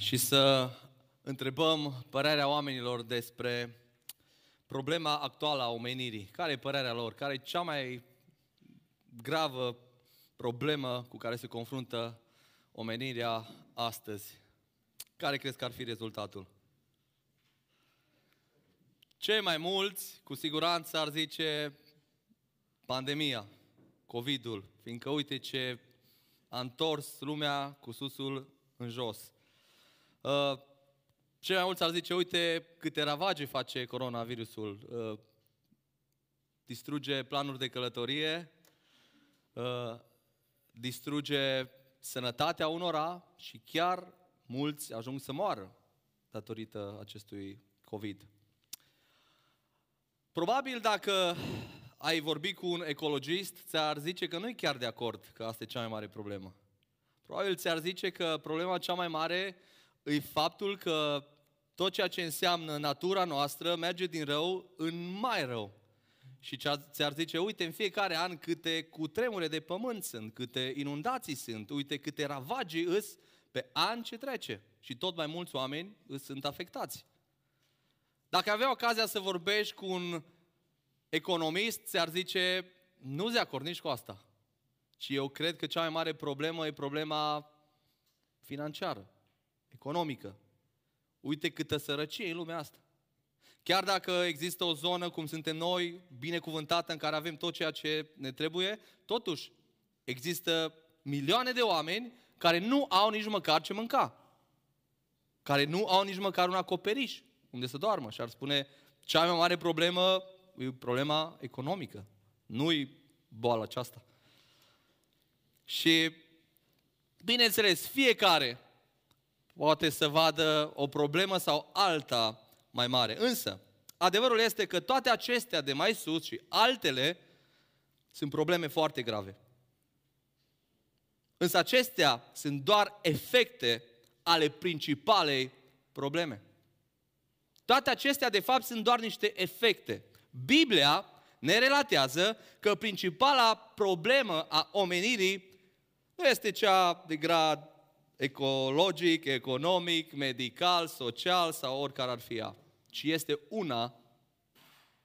și să întrebăm părerea oamenilor despre problema actuală a omenirii. Care e părerea lor? Care e cea mai gravă problemă cu care se confruntă omenirea astăzi? Care crezi că ar fi rezultatul? Cei mai mulți, cu siguranță, ar zice pandemia, COVID-ul, fiindcă uite ce a întors lumea cu susul în jos. Uh, cei mai mulți ar zice, uite câte ravage face coronavirusul. Uh, distruge planuri de călătorie, uh, distruge sănătatea unora și chiar mulți ajung să moară datorită acestui COVID. Probabil dacă ai vorbit cu un ecologist, ți-ar zice că nu e chiar de acord că asta e cea mai mare problemă. Probabil ți-ar zice că problema cea mai mare e faptul că tot ceea ce înseamnă natura noastră merge din rău în mai rău. Și ți-ar zice, uite, în fiecare an câte cutremure de pământ sunt, câte inundații sunt, uite câte ravagii îs pe an ce trece. Și tot mai mulți oameni sunt afectați. Dacă avea ocazia să vorbești cu un economist, ți-ar zice, nu de acord nici cu asta. Și eu cred că cea mai mare problemă e problema financiară, economică. Uite câtă sărăcie în lumea asta. Chiar dacă există o zonă, cum suntem noi, binecuvântată, în care avem tot ceea ce ne trebuie, totuși există milioane de oameni care nu au nici măcar ce mânca. Care nu au nici măcar un acoperiș unde să doarmă. Și ar spune, cea mai mare problemă e problema economică. Nu-i boala aceasta. Și, bineînțeles, fiecare poate să vadă o problemă sau alta mai mare. Însă, adevărul este că toate acestea de mai sus și altele sunt probleme foarte grave. Însă acestea sunt doar efecte ale principalei probleme. Toate acestea, de fapt, sunt doar niște efecte. Biblia ne relatează că principala problemă a omenirii nu este cea de grad ecologic, economic, medical, social sau oricare ar fi ea, ci este una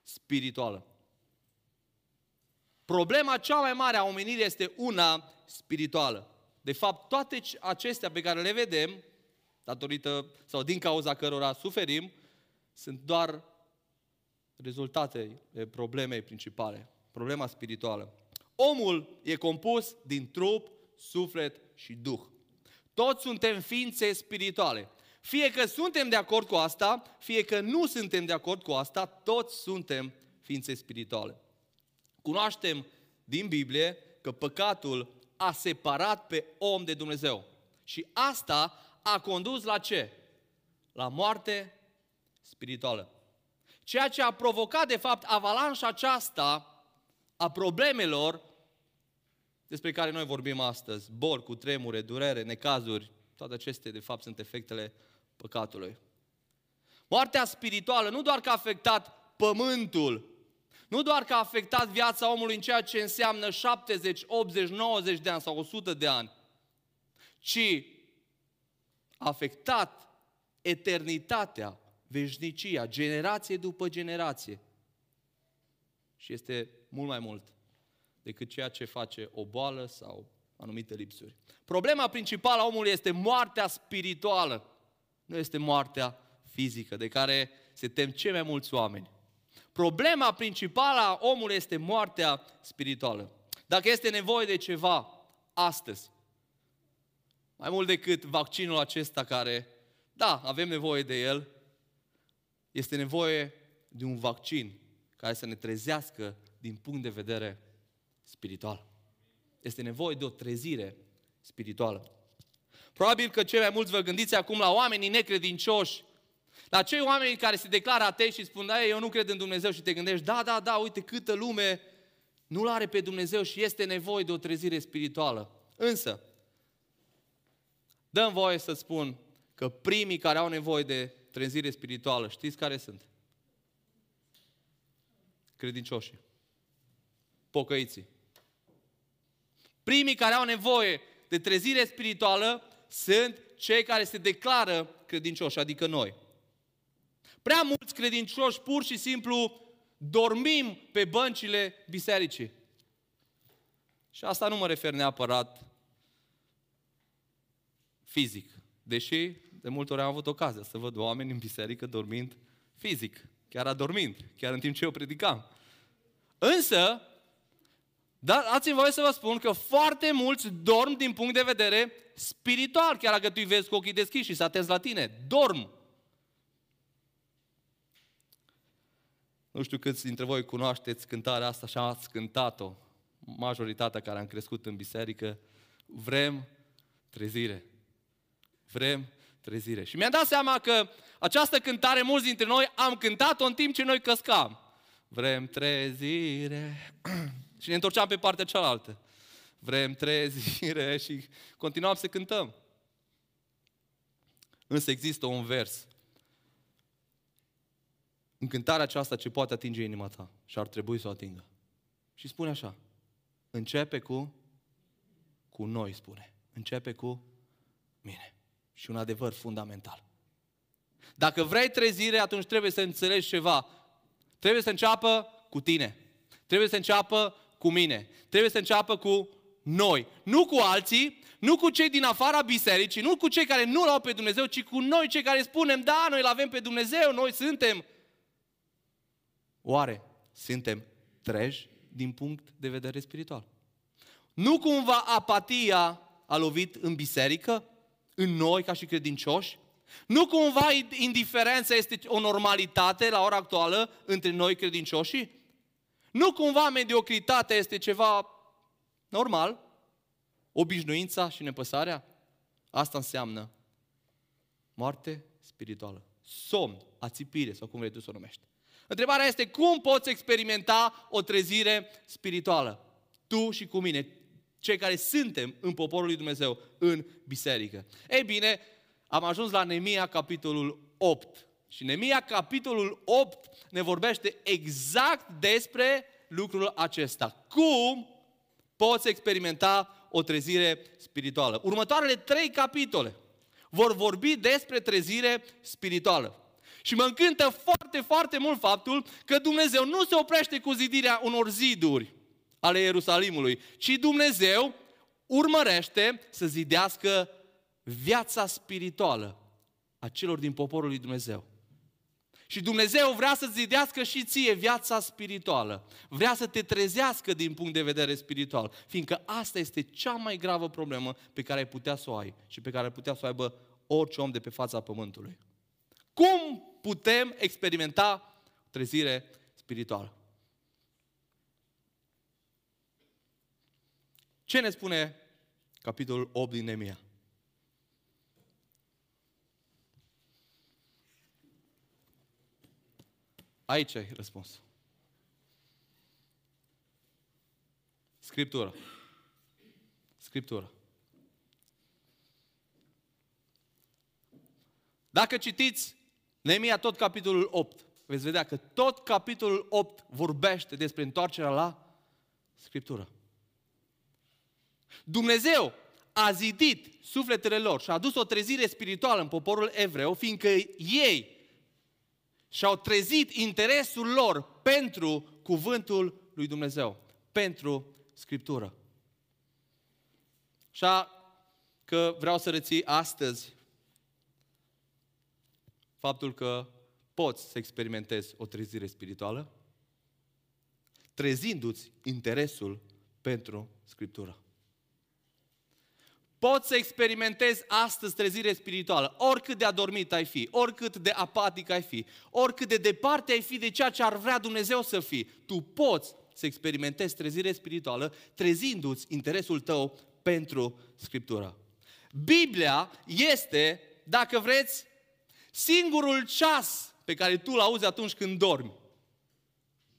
spirituală. Problema cea mai mare a omenirii este una spirituală. De fapt, toate acestea pe care le vedem, datorită sau din cauza cărora suferim, sunt doar rezultate problemei principale, problema spirituală. Omul e compus din trup, suflet și duh. Toți suntem ființe spirituale. Fie că suntem de acord cu asta, fie că nu suntem de acord cu asta, toți suntem ființe spirituale. Cunoaștem din Biblie că păcatul a separat pe om de Dumnezeu. Și asta a condus la ce? La moarte spirituală. Ceea ce a provocat, de fapt, avalanșa aceasta a problemelor despre care noi vorbim astăzi, boli, cu tremure, durere, necazuri, toate acestea, de fapt, sunt efectele păcatului. Moartea spirituală nu doar că a afectat pământul, nu doar că a afectat viața omului în ceea ce înseamnă 70, 80, 90 de ani sau 100 de ani, ci a afectat eternitatea, veșnicia, generație după generație. Și este mult mai mult decât ceea ce face o boală sau anumite lipsuri. Problema principală a omului este moartea spirituală, nu este moartea fizică, de care se tem cei mai mulți oameni. Problema principală a omului este moartea spirituală. Dacă este nevoie de ceva astăzi, mai mult decât vaccinul acesta care, da, avem nevoie de el, este nevoie de un vaccin care să ne trezească din punct de vedere spiritual. Este nevoie de o trezire spirituală. Probabil că cei mai mulți vă gândiți acum la oamenii necredincioși, la cei oameni care se declară atei și spun, da, eu nu cred în Dumnezeu și te gândești, da, da, da, uite câtă lume nu-L are pe Dumnezeu și este nevoie de o trezire spirituală. Însă, dăm voie să spun că primii care au nevoie de trezire spirituală, știți care sunt? Credincioșii. Pocăiții. Primii care au nevoie de trezire spirituală sunt cei care se declară credincioși, adică noi. Prea mulți credincioși pur și simplu dormim pe băncile bisericii. Și asta nu mă refer neapărat fizic, deși de multe ori am avut ocazia să văd oameni în biserică dormind fizic, chiar adormind, chiar în timp ce eu predicam. Însă, dar ați-mi voie să vă spun că foarte mulți dorm din punct de vedere spiritual, chiar dacă tu îi vezi cu ochii deschiși și să atenți la tine. Dorm. Nu știu câți dintre voi cunoașteți cântarea asta și ați cântat-o. Majoritatea care am crescut în biserică, vrem trezire. Vrem trezire. Și mi-am dat seama că această cântare, mulți dintre noi am cântat-o în timp ce noi căscam. Vrem trezire. și ne întorceam pe partea cealaltă. Vrem trezire și continuam să cântăm. Însă există un vers în cântarea aceasta ce poate atinge inima ta și ar trebui să o atingă. Și spune așa, începe cu, cu noi, spune. Începe cu mine. Și un adevăr fundamental. Dacă vrei trezire, atunci trebuie să înțelegi ceva. Trebuie să înceapă cu tine. Trebuie să înceapă cu mine. Trebuie să înceapă cu noi. Nu cu alții, nu cu cei din afara bisericii, nu cu cei care nu l-au pe Dumnezeu, ci cu noi, cei care spunem, da, noi l avem pe Dumnezeu, noi suntem. Oare suntem treji din punct de vedere spiritual? Nu cumva apatia a lovit în biserică, în noi ca și credincioși? Nu cumva indiferența este o normalitate la ora actuală între noi credincioși? Nu cumva mediocritatea este ceva normal? Obișnuința și nepăsarea? Asta înseamnă moarte spirituală. Somn, ațipire sau cum vrei tu să o numești. Întrebarea este cum poți experimenta o trezire spirituală? Tu și cu mine, cei care suntem în poporul lui Dumnezeu, în biserică. Ei bine, am ajuns la Nemia, capitolul 8. Și Nemia, capitolul 8, ne vorbește exact despre lucrul acesta. Cum poți experimenta o trezire spirituală? Următoarele trei capitole vor vorbi despre trezire spirituală. Și mă încântă foarte, foarte mult faptul că Dumnezeu nu se oprește cu zidirea unor ziduri ale Ierusalimului, ci Dumnezeu urmărește să zidească viața spirituală a celor din poporul lui Dumnezeu. Și Dumnezeu vrea să zidească și ție viața spirituală. Vrea să te trezească din punct de vedere spiritual. Fiindcă asta este cea mai gravă problemă pe care ai putea să o ai și pe care ar putea să o aibă orice om de pe fața pământului. Cum putem experimenta trezire spirituală? Ce ne spune capitolul 8 din Nemia? Aici ai răspuns. Scriptura. Scriptura. Dacă citiți Neemia tot capitolul 8, veți vedea că tot capitolul 8 vorbește despre întoarcerea la Scriptură. Dumnezeu a zidit sufletele lor și a adus o trezire spirituală în poporul evreu, fiindcă ei și-au trezit interesul lor pentru cuvântul lui Dumnezeu, pentru Scriptură. Așa că vreau să reții astăzi faptul că poți să experimentezi o trezire spirituală, trezindu-ți interesul pentru Scriptură. Poți să experimentezi astăzi trezire spirituală, oricât de adormit ai fi, oricât de apatic ai fi, oricât de departe ai fi de ceea ce ar vrea Dumnezeu să fii. Tu poți să experimentezi trezire spirituală trezindu-ți interesul tău pentru Scriptură. Biblia este, dacă vreți, singurul ceas pe care tu îl auzi atunci când dormi.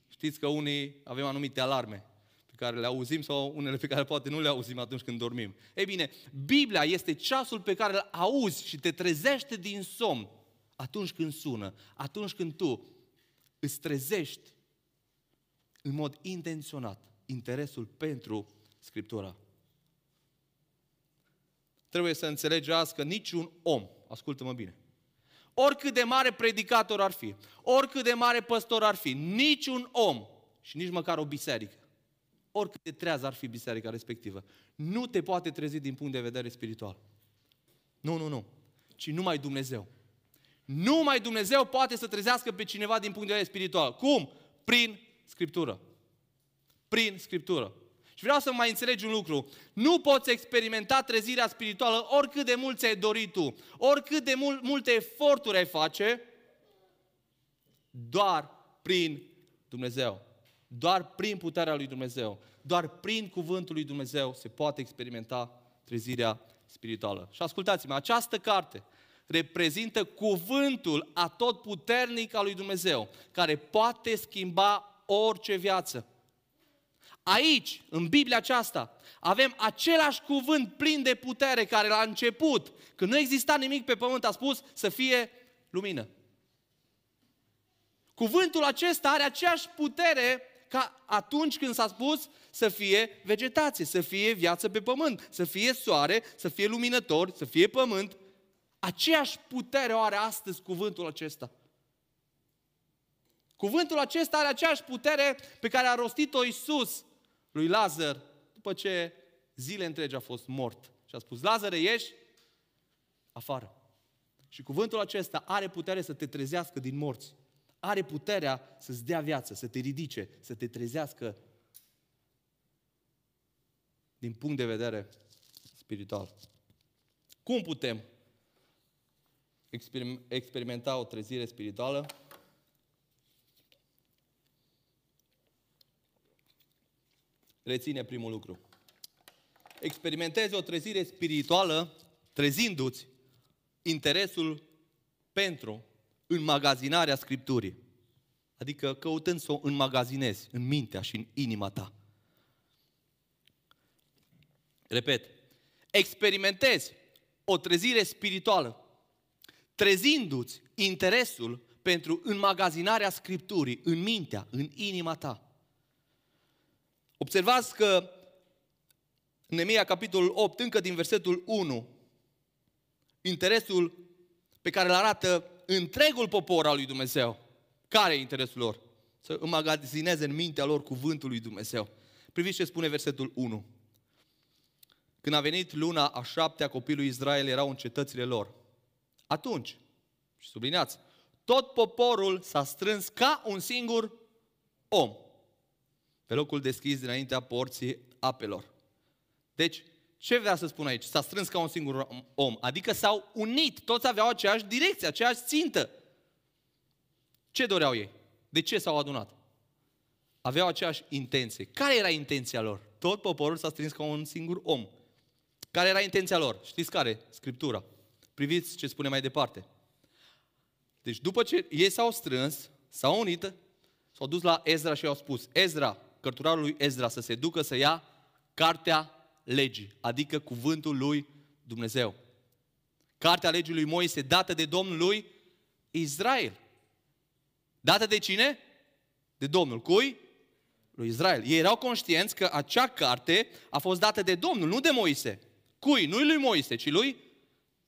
Știți că unii avem anumite alarme pe care le auzim sau unele pe care poate nu le auzim atunci când dormim. Ei bine, Biblia este ceasul pe care îl auzi și te trezește din somn atunci când sună, atunci când tu îți trezești în mod intenționat interesul pentru Scriptura. trebuie să înțelegeți că niciun om, ascultă-mă bine, oricât de mare predicator ar fi, oricât de mare păstor ar fi, niciun om și nici măcar o biserică, oricât de trează ar fi biserica respectivă, nu te poate trezi din punct de vedere spiritual. Nu, nu, nu. Ci numai Dumnezeu. Numai Dumnezeu poate să trezească pe cineva din punct de vedere spiritual. Cum? Prin Scriptură. Prin Scriptură. Și vreau să mai înțelegi un lucru. Nu poți experimenta trezirea spirituală oricât de mult ți-ai dorit tu, oricât de mul- multe eforturi ai face, doar prin Dumnezeu. Doar prin puterea lui Dumnezeu. Doar prin cuvântul lui Dumnezeu se poate experimenta trezirea spirituală. Și ascultați-mă, această carte reprezintă cuvântul atotputernic al lui Dumnezeu, care poate schimba orice viață. Aici, în Biblia aceasta, avem același cuvânt plin de putere care la început, când nu exista nimic pe pământ, a spus să fie lumină. Cuvântul acesta are aceeași putere ca atunci când s-a spus să fie vegetație, să fie viață pe pământ, să fie soare, să fie luminător, să fie pământ. Aceeași putere o are astăzi cuvântul acesta. Cuvântul acesta are aceeași putere pe care a rostit-o Iisus lui Lazar după ce zile întregi a fost mort. Și a spus, Lazare, ieși afară. Și cuvântul acesta are putere să te trezească din morți. Are puterea să-ți dea viață, să te ridice, să te trezească din punct de vedere spiritual. Cum putem experimenta o trezire spirituală? Reține primul lucru. Experimentezi o trezire spirituală trezindu-ți interesul pentru înmagazinarea Scripturii. Adică căutând să o înmagazinezi în mintea și în inima ta. Repet, experimentezi o trezire spirituală trezindu-ți interesul pentru înmagazinarea Scripturii în mintea, în inima ta. Observați că în Nemia, capitolul 8, încă din versetul 1, interesul pe care îl arată întregul popor al lui Dumnezeu. Care e interesul lor? Să înmagazineze în mintea lor cuvântul lui Dumnezeu. Priviți ce spune versetul 1. Când a venit luna a șaptea, copilul Israel erau în cetățile lor. Atunci, și subliniați, tot poporul s-a strâns ca un singur om pe locul deschis dinaintea porții apelor. Deci, ce vrea să spun aici? S-a strâns ca un singur om, adică s-au unit, toți aveau aceeași direcție, aceeași țintă. Ce doreau ei? De ce s-au adunat? Aveau aceeași intenție. Care era intenția lor? Tot poporul s-a strâns ca un singur om. Care era intenția lor? Știți care? Scriptura. Priviți ce spune mai departe. Deci după ce ei s-au strâns, s-au unit, s-au dus la Ezra și au spus, Ezra, cărturarul lui Ezra, să se ducă să ia cartea legii, adică cuvântul lui Dumnezeu. Cartea legii lui Moise, dată de Domnul lui Israel. Dată de cine? De Domnul. Cui? Lui Israel. Ei erau conștienți că acea carte a fost dată de Domnul, nu de Moise. Cui? Nu lui Moise, ci lui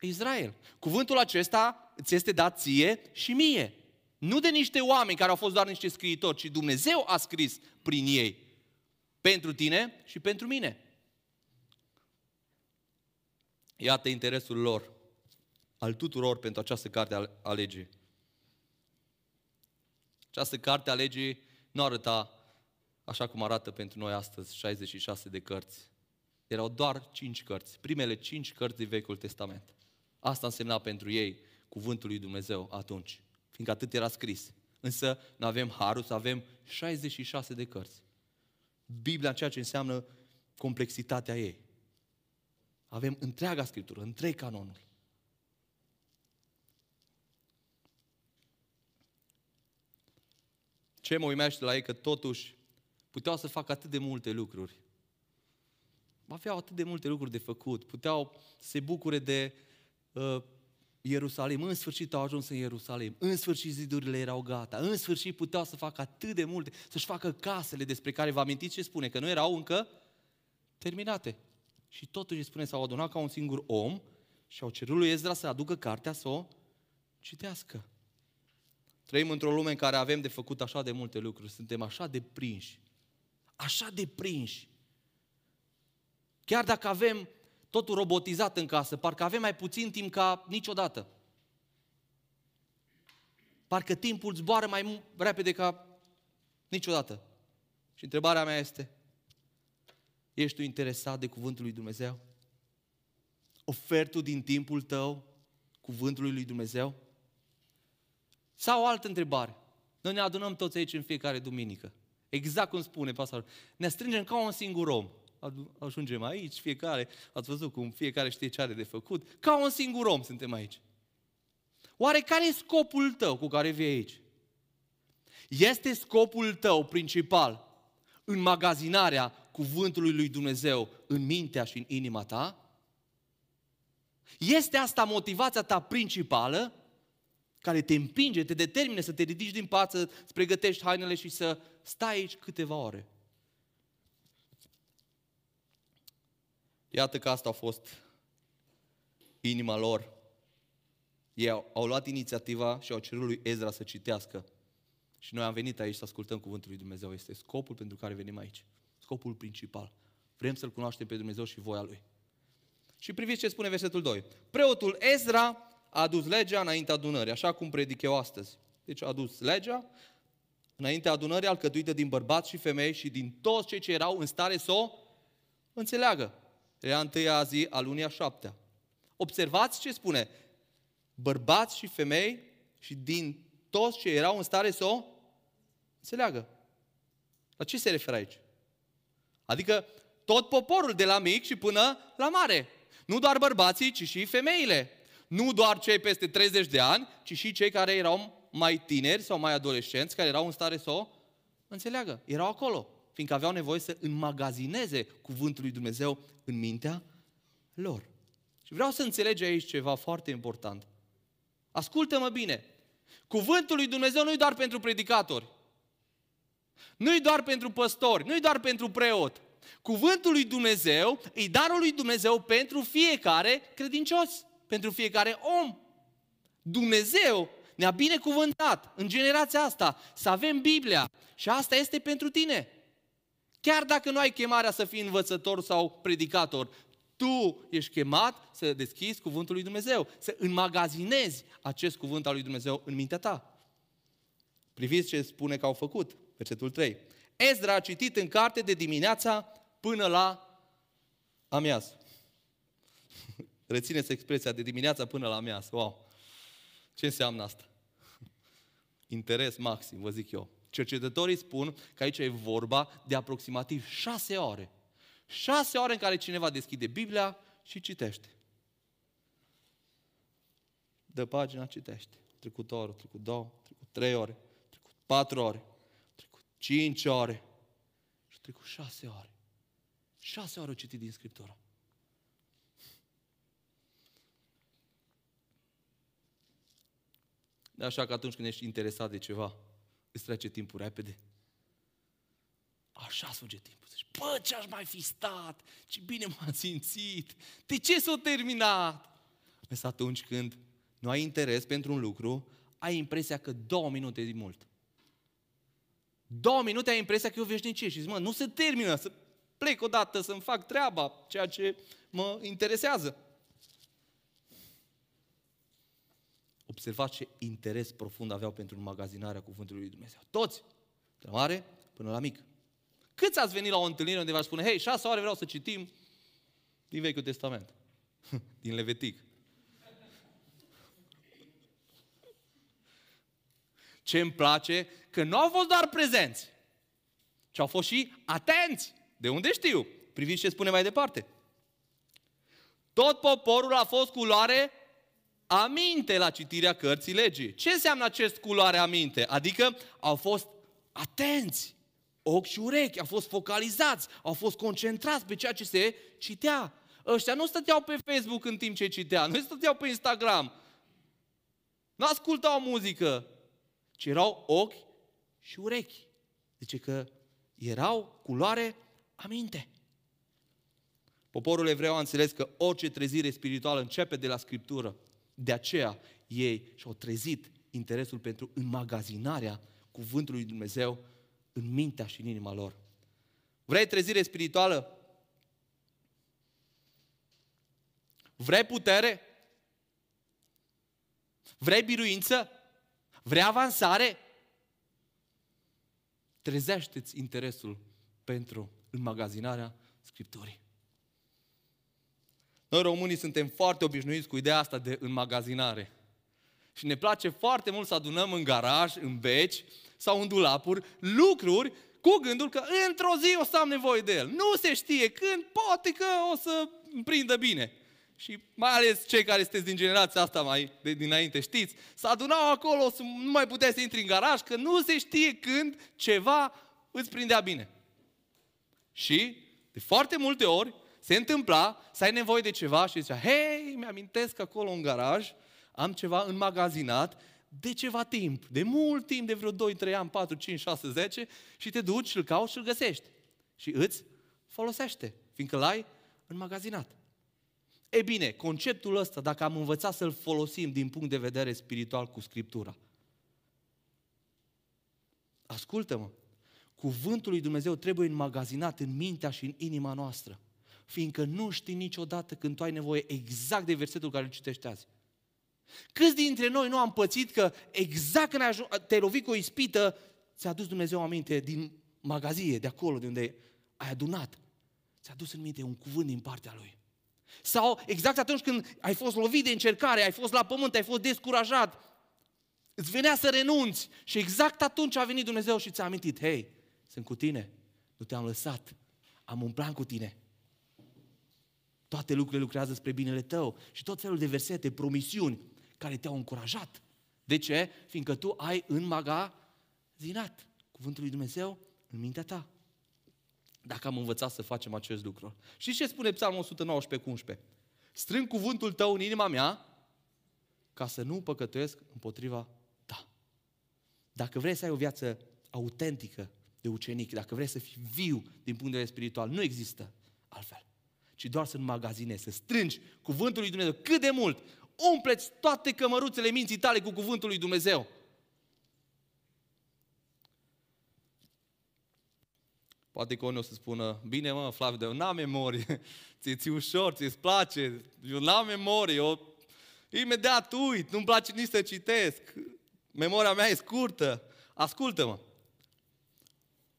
Israel. Cuvântul acesta ți este dat ție și mie. Nu de niște oameni care au fost doar niște scriitori, ci Dumnezeu a scris prin ei. Pentru tine și pentru mine. Iată interesul lor, al tuturor pentru această carte a legii. Această carte a legii nu arăta așa cum arată pentru noi astăzi 66 de cărți. Erau doar 5 cărți, primele 5 cărți din Vechiul Testament. Asta însemna pentru ei cuvântul lui Dumnezeu atunci, fiindcă atât era scris. Însă nu avem harul să avem 66 de cărți. Biblia ceea ce înseamnă complexitatea ei. Avem întreaga Scriptură, întreg canonul. Ce mă uimește la ei că totuși puteau să facă atât de multe lucruri. Aveau atât de multe lucruri de făcut, puteau să se bucure de uh, Ierusalim, în sfârșit au ajuns în Ierusalim, în sfârșit zidurile erau gata, în sfârșit puteau să facă atât de multe, să-și facă casele despre care vă amintiți ce spune, că nu erau încă terminate. Și totuși spune s-au adunat ca un singur om și au cerut lui Ezra să aducă cartea să o citească. Trăim într-o lume în care avem de făcut așa de multe lucruri, suntem așa de prinși, așa de prinși. Chiar dacă avem totul robotizat în casă, parcă avem mai puțin timp ca niciodată. Parcă timpul zboară mai repede ca niciodată. Și întrebarea mea este, ești tu interesat de Cuvântul lui Dumnezeu? Oferi tu din timpul tău Cuvântului lui Dumnezeu? Sau o altă întrebare. Noi ne adunăm toți aici în fiecare duminică. Exact cum spune pastorul. Ne strângem ca un singur om. Ajungem aici, fiecare, ați văzut cum fiecare știe ce are de făcut. Ca un singur om suntem aici. Oare care e scopul tău cu care vii aici? Este scopul tău principal în magazinarea cuvântului lui Dumnezeu în mintea și în inima ta? Este asta motivația ta principală care te împinge, te determine să te ridici din pat, să îți pregătești hainele și să stai aici câteva ore? Iată că asta a fost inima lor. Ei au, au luat inițiativa și au cerut lui Ezra să citească. Și noi am venit aici să ascultăm Cuvântul lui Dumnezeu. Este scopul pentru care venim aici. Scopul principal. Vrem să-L cunoaștem pe Dumnezeu și voia Lui. Și priviți ce spune versetul 2. Preotul Ezra a adus legea înaintea adunării, așa cum predic eu astăzi. Deci a adus legea înaintea adunării alcătuită din bărbați și femei și din toți cei ce erau în stare să o înțeleagă. Era întâia zi a lunii a șaptea. Observați ce spune. Bărbați și femei și din toți ce erau în stare să o înțeleagă. La ce se referă aici? Adică tot poporul de la mic și până la mare. Nu doar bărbații, ci și femeile. Nu doar cei peste 30 de ani, ci și cei care erau mai tineri sau mai adolescenți, care erau în stare să o înțeleagă. Erau acolo, fiindcă aveau nevoie să înmagazineze cuvântul lui Dumnezeu în mintea lor. Și vreau să înțelegi aici ceva foarte important. Ascultă-mă bine. Cuvântul lui Dumnezeu nu e doar pentru predicatori. Nu e doar pentru păstori, nu e doar pentru preot. Cuvântul lui Dumnezeu e darul lui Dumnezeu pentru fiecare credincios, pentru fiecare om. Dumnezeu ne-a binecuvântat în generația asta să avem Biblia și asta este pentru tine. Chiar dacă nu ai chemarea să fii învățător sau predicator, tu ești chemat să deschizi cuvântul lui Dumnezeu, să înmagazinezi acest cuvânt al lui Dumnezeu în mintea ta. Priviți ce spune că au făcut, versetul 3. Ezra a citit în carte de dimineața până la amiază. Rețineți expresia de dimineața până la amiază. Wow! Ce înseamnă asta? Interes maxim, vă zic eu. Cercetătorii spun că aici e vorba de aproximativ șase ore. Șase ore în care cineva deschide Biblia și citește. Dă pagina, citește. Trecut o oră, trecut două, trecut trei ore, trecut patru ore, trecut cinci ore și trecut șase ore. Șase ore o citit din Scriptură. De așa că atunci când ești interesat de ceva, îți trece timpul repede. Așa suge timpul. Zici, bă, ce aș mai fi stat? Ce bine m-am simțit? De ce s-a terminat? Însă atunci când nu ai interes pentru un lucru, ai impresia că două minute e mult. Două minute ai impresia că e o veșnicie și zici, mă, nu se termină, să plec odată să-mi fac treaba, ceea ce mă interesează. Observați ce interes profund aveau pentru magazinarea Cuvântului lui Dumnezeu. Toți, de la mare până la mic. Câți ați venit la o întâlnire unde v-aș spune, hei, șase ore vreau să citim din Vechiul Testament, din Levitic. Ce îmi place, că nu au fost doar prezenți, ci au fost și atenți. De unde știu? Priviți ce spune mai departe. Tot poporul a fost cu luare aminte la citirea cărții legii. Ce înseamnă acest culoare aminte? Adică au fost atenți, ochi și urechi, au fost focalizați, au fost concentrați pe ceea ce se citea. Ăștia nu stăteau pe Facebook în timp ce citea, nu stăteau pe Instagram, nu ascultau muzică, ci erau ochi și urechi. Zice că erau culoare aminte. Poporul evreu a înțeles că orice trezire spirituală începe de la Scriptură. De aceea ei și-au trezit interesul pentru înmagazinarea cuvântului lui Dumnezeu în mintea și în inima lor. Vrei trezire spirituală? Vrei putere? Vrei biruință? Vrei avansare? Trezește-ți interesul pentru înmagazinarea Scripturii. Noi românii suntem foarte obișnuiți cu ideea asta de înmagazinare. Și ne place foarte mult să adunăm în garaj, în beci sau în dulapuri lucruri cu gândul că într-o zi o să am nevoie de el. Nu se știe când, poate că o să prindă bine. Și mai ales cei care sunteți din generația asta mai de dinainte, știți, să adunau acolo, să nu mai puteai să intri în garaj, că nu se știe când ceva îți prindea bine. Și, de foarte multe ori, se întâmpla să ai nevoie de ceva și zicea, hei, mi-amintesc că acolo în garaj am ceva înmagazinat de ceva timp, de mult timp, de vreo 2, 3 ani, 4, 5, 6, 10 și te duci, îl cauți și îl găsești. Și îți folosește, fiindcă l-ai înmagazinat. E bine, conceptul ăsta, dacă am învățat să-l folosim din punct de vedere spiritual cu Scriptura, ascultă-mă, cuvântul lui Dumnezeu trebuie înmagazinat în mintea și în inima noastră, fiindcă nu știi niciodată când tu ai nevoie exact de versetul care îl citești azi. Câți dintre noi nu am pățit că exact când te-ai lovit cu o ispită, ți-a dus Dumnezeu aminte din magazie, de acolo de unde ai adunat. Ți-a dus în minte un cuvânt din partea Lui. Sau exact atunci când ai fost lovit de încercare, ai fost la pământ, ai fost descurajat, îți venea să renunți și exact atunci a venit Dumnezeu și ți-a amintit, hei, sunt cu tine, nu te-am lăsat, am un plan cu tine. Toate lucrurile lucrează spre binele tău și tot felul de versete, promisiuni care te-au încurajat. De ce? Fiindcă tu ai înmagazinat cuvântul lui Dumnezeu în mintea ta dacă am învățat să facem acest lucru. Și ce spune Psalmul 119 cu 11? Strâng cuvântul tău în inima mea ca să nu păcătuiesc împotriva ta. Dacă vrei să ai o viață autentică de ucenic, dacă vrei să fii viu din punct de vedere spiritual, nu există altfel. Ci doar să înmagazinezi, să strângi cuvântul lui Dumnezeu cât de mult, umpleți toate cămăruțele minții tale cu cuvântul lui Dumnezeu. Poate că unii o să spună, bine mă, Flaviu, eu n-am memorie, ți ți ușor, ți-ți place, eu n-am memorie, eu imediat uit, nu-mi place nici să citesc, memoria mea e scurtă. Ascultă-mă,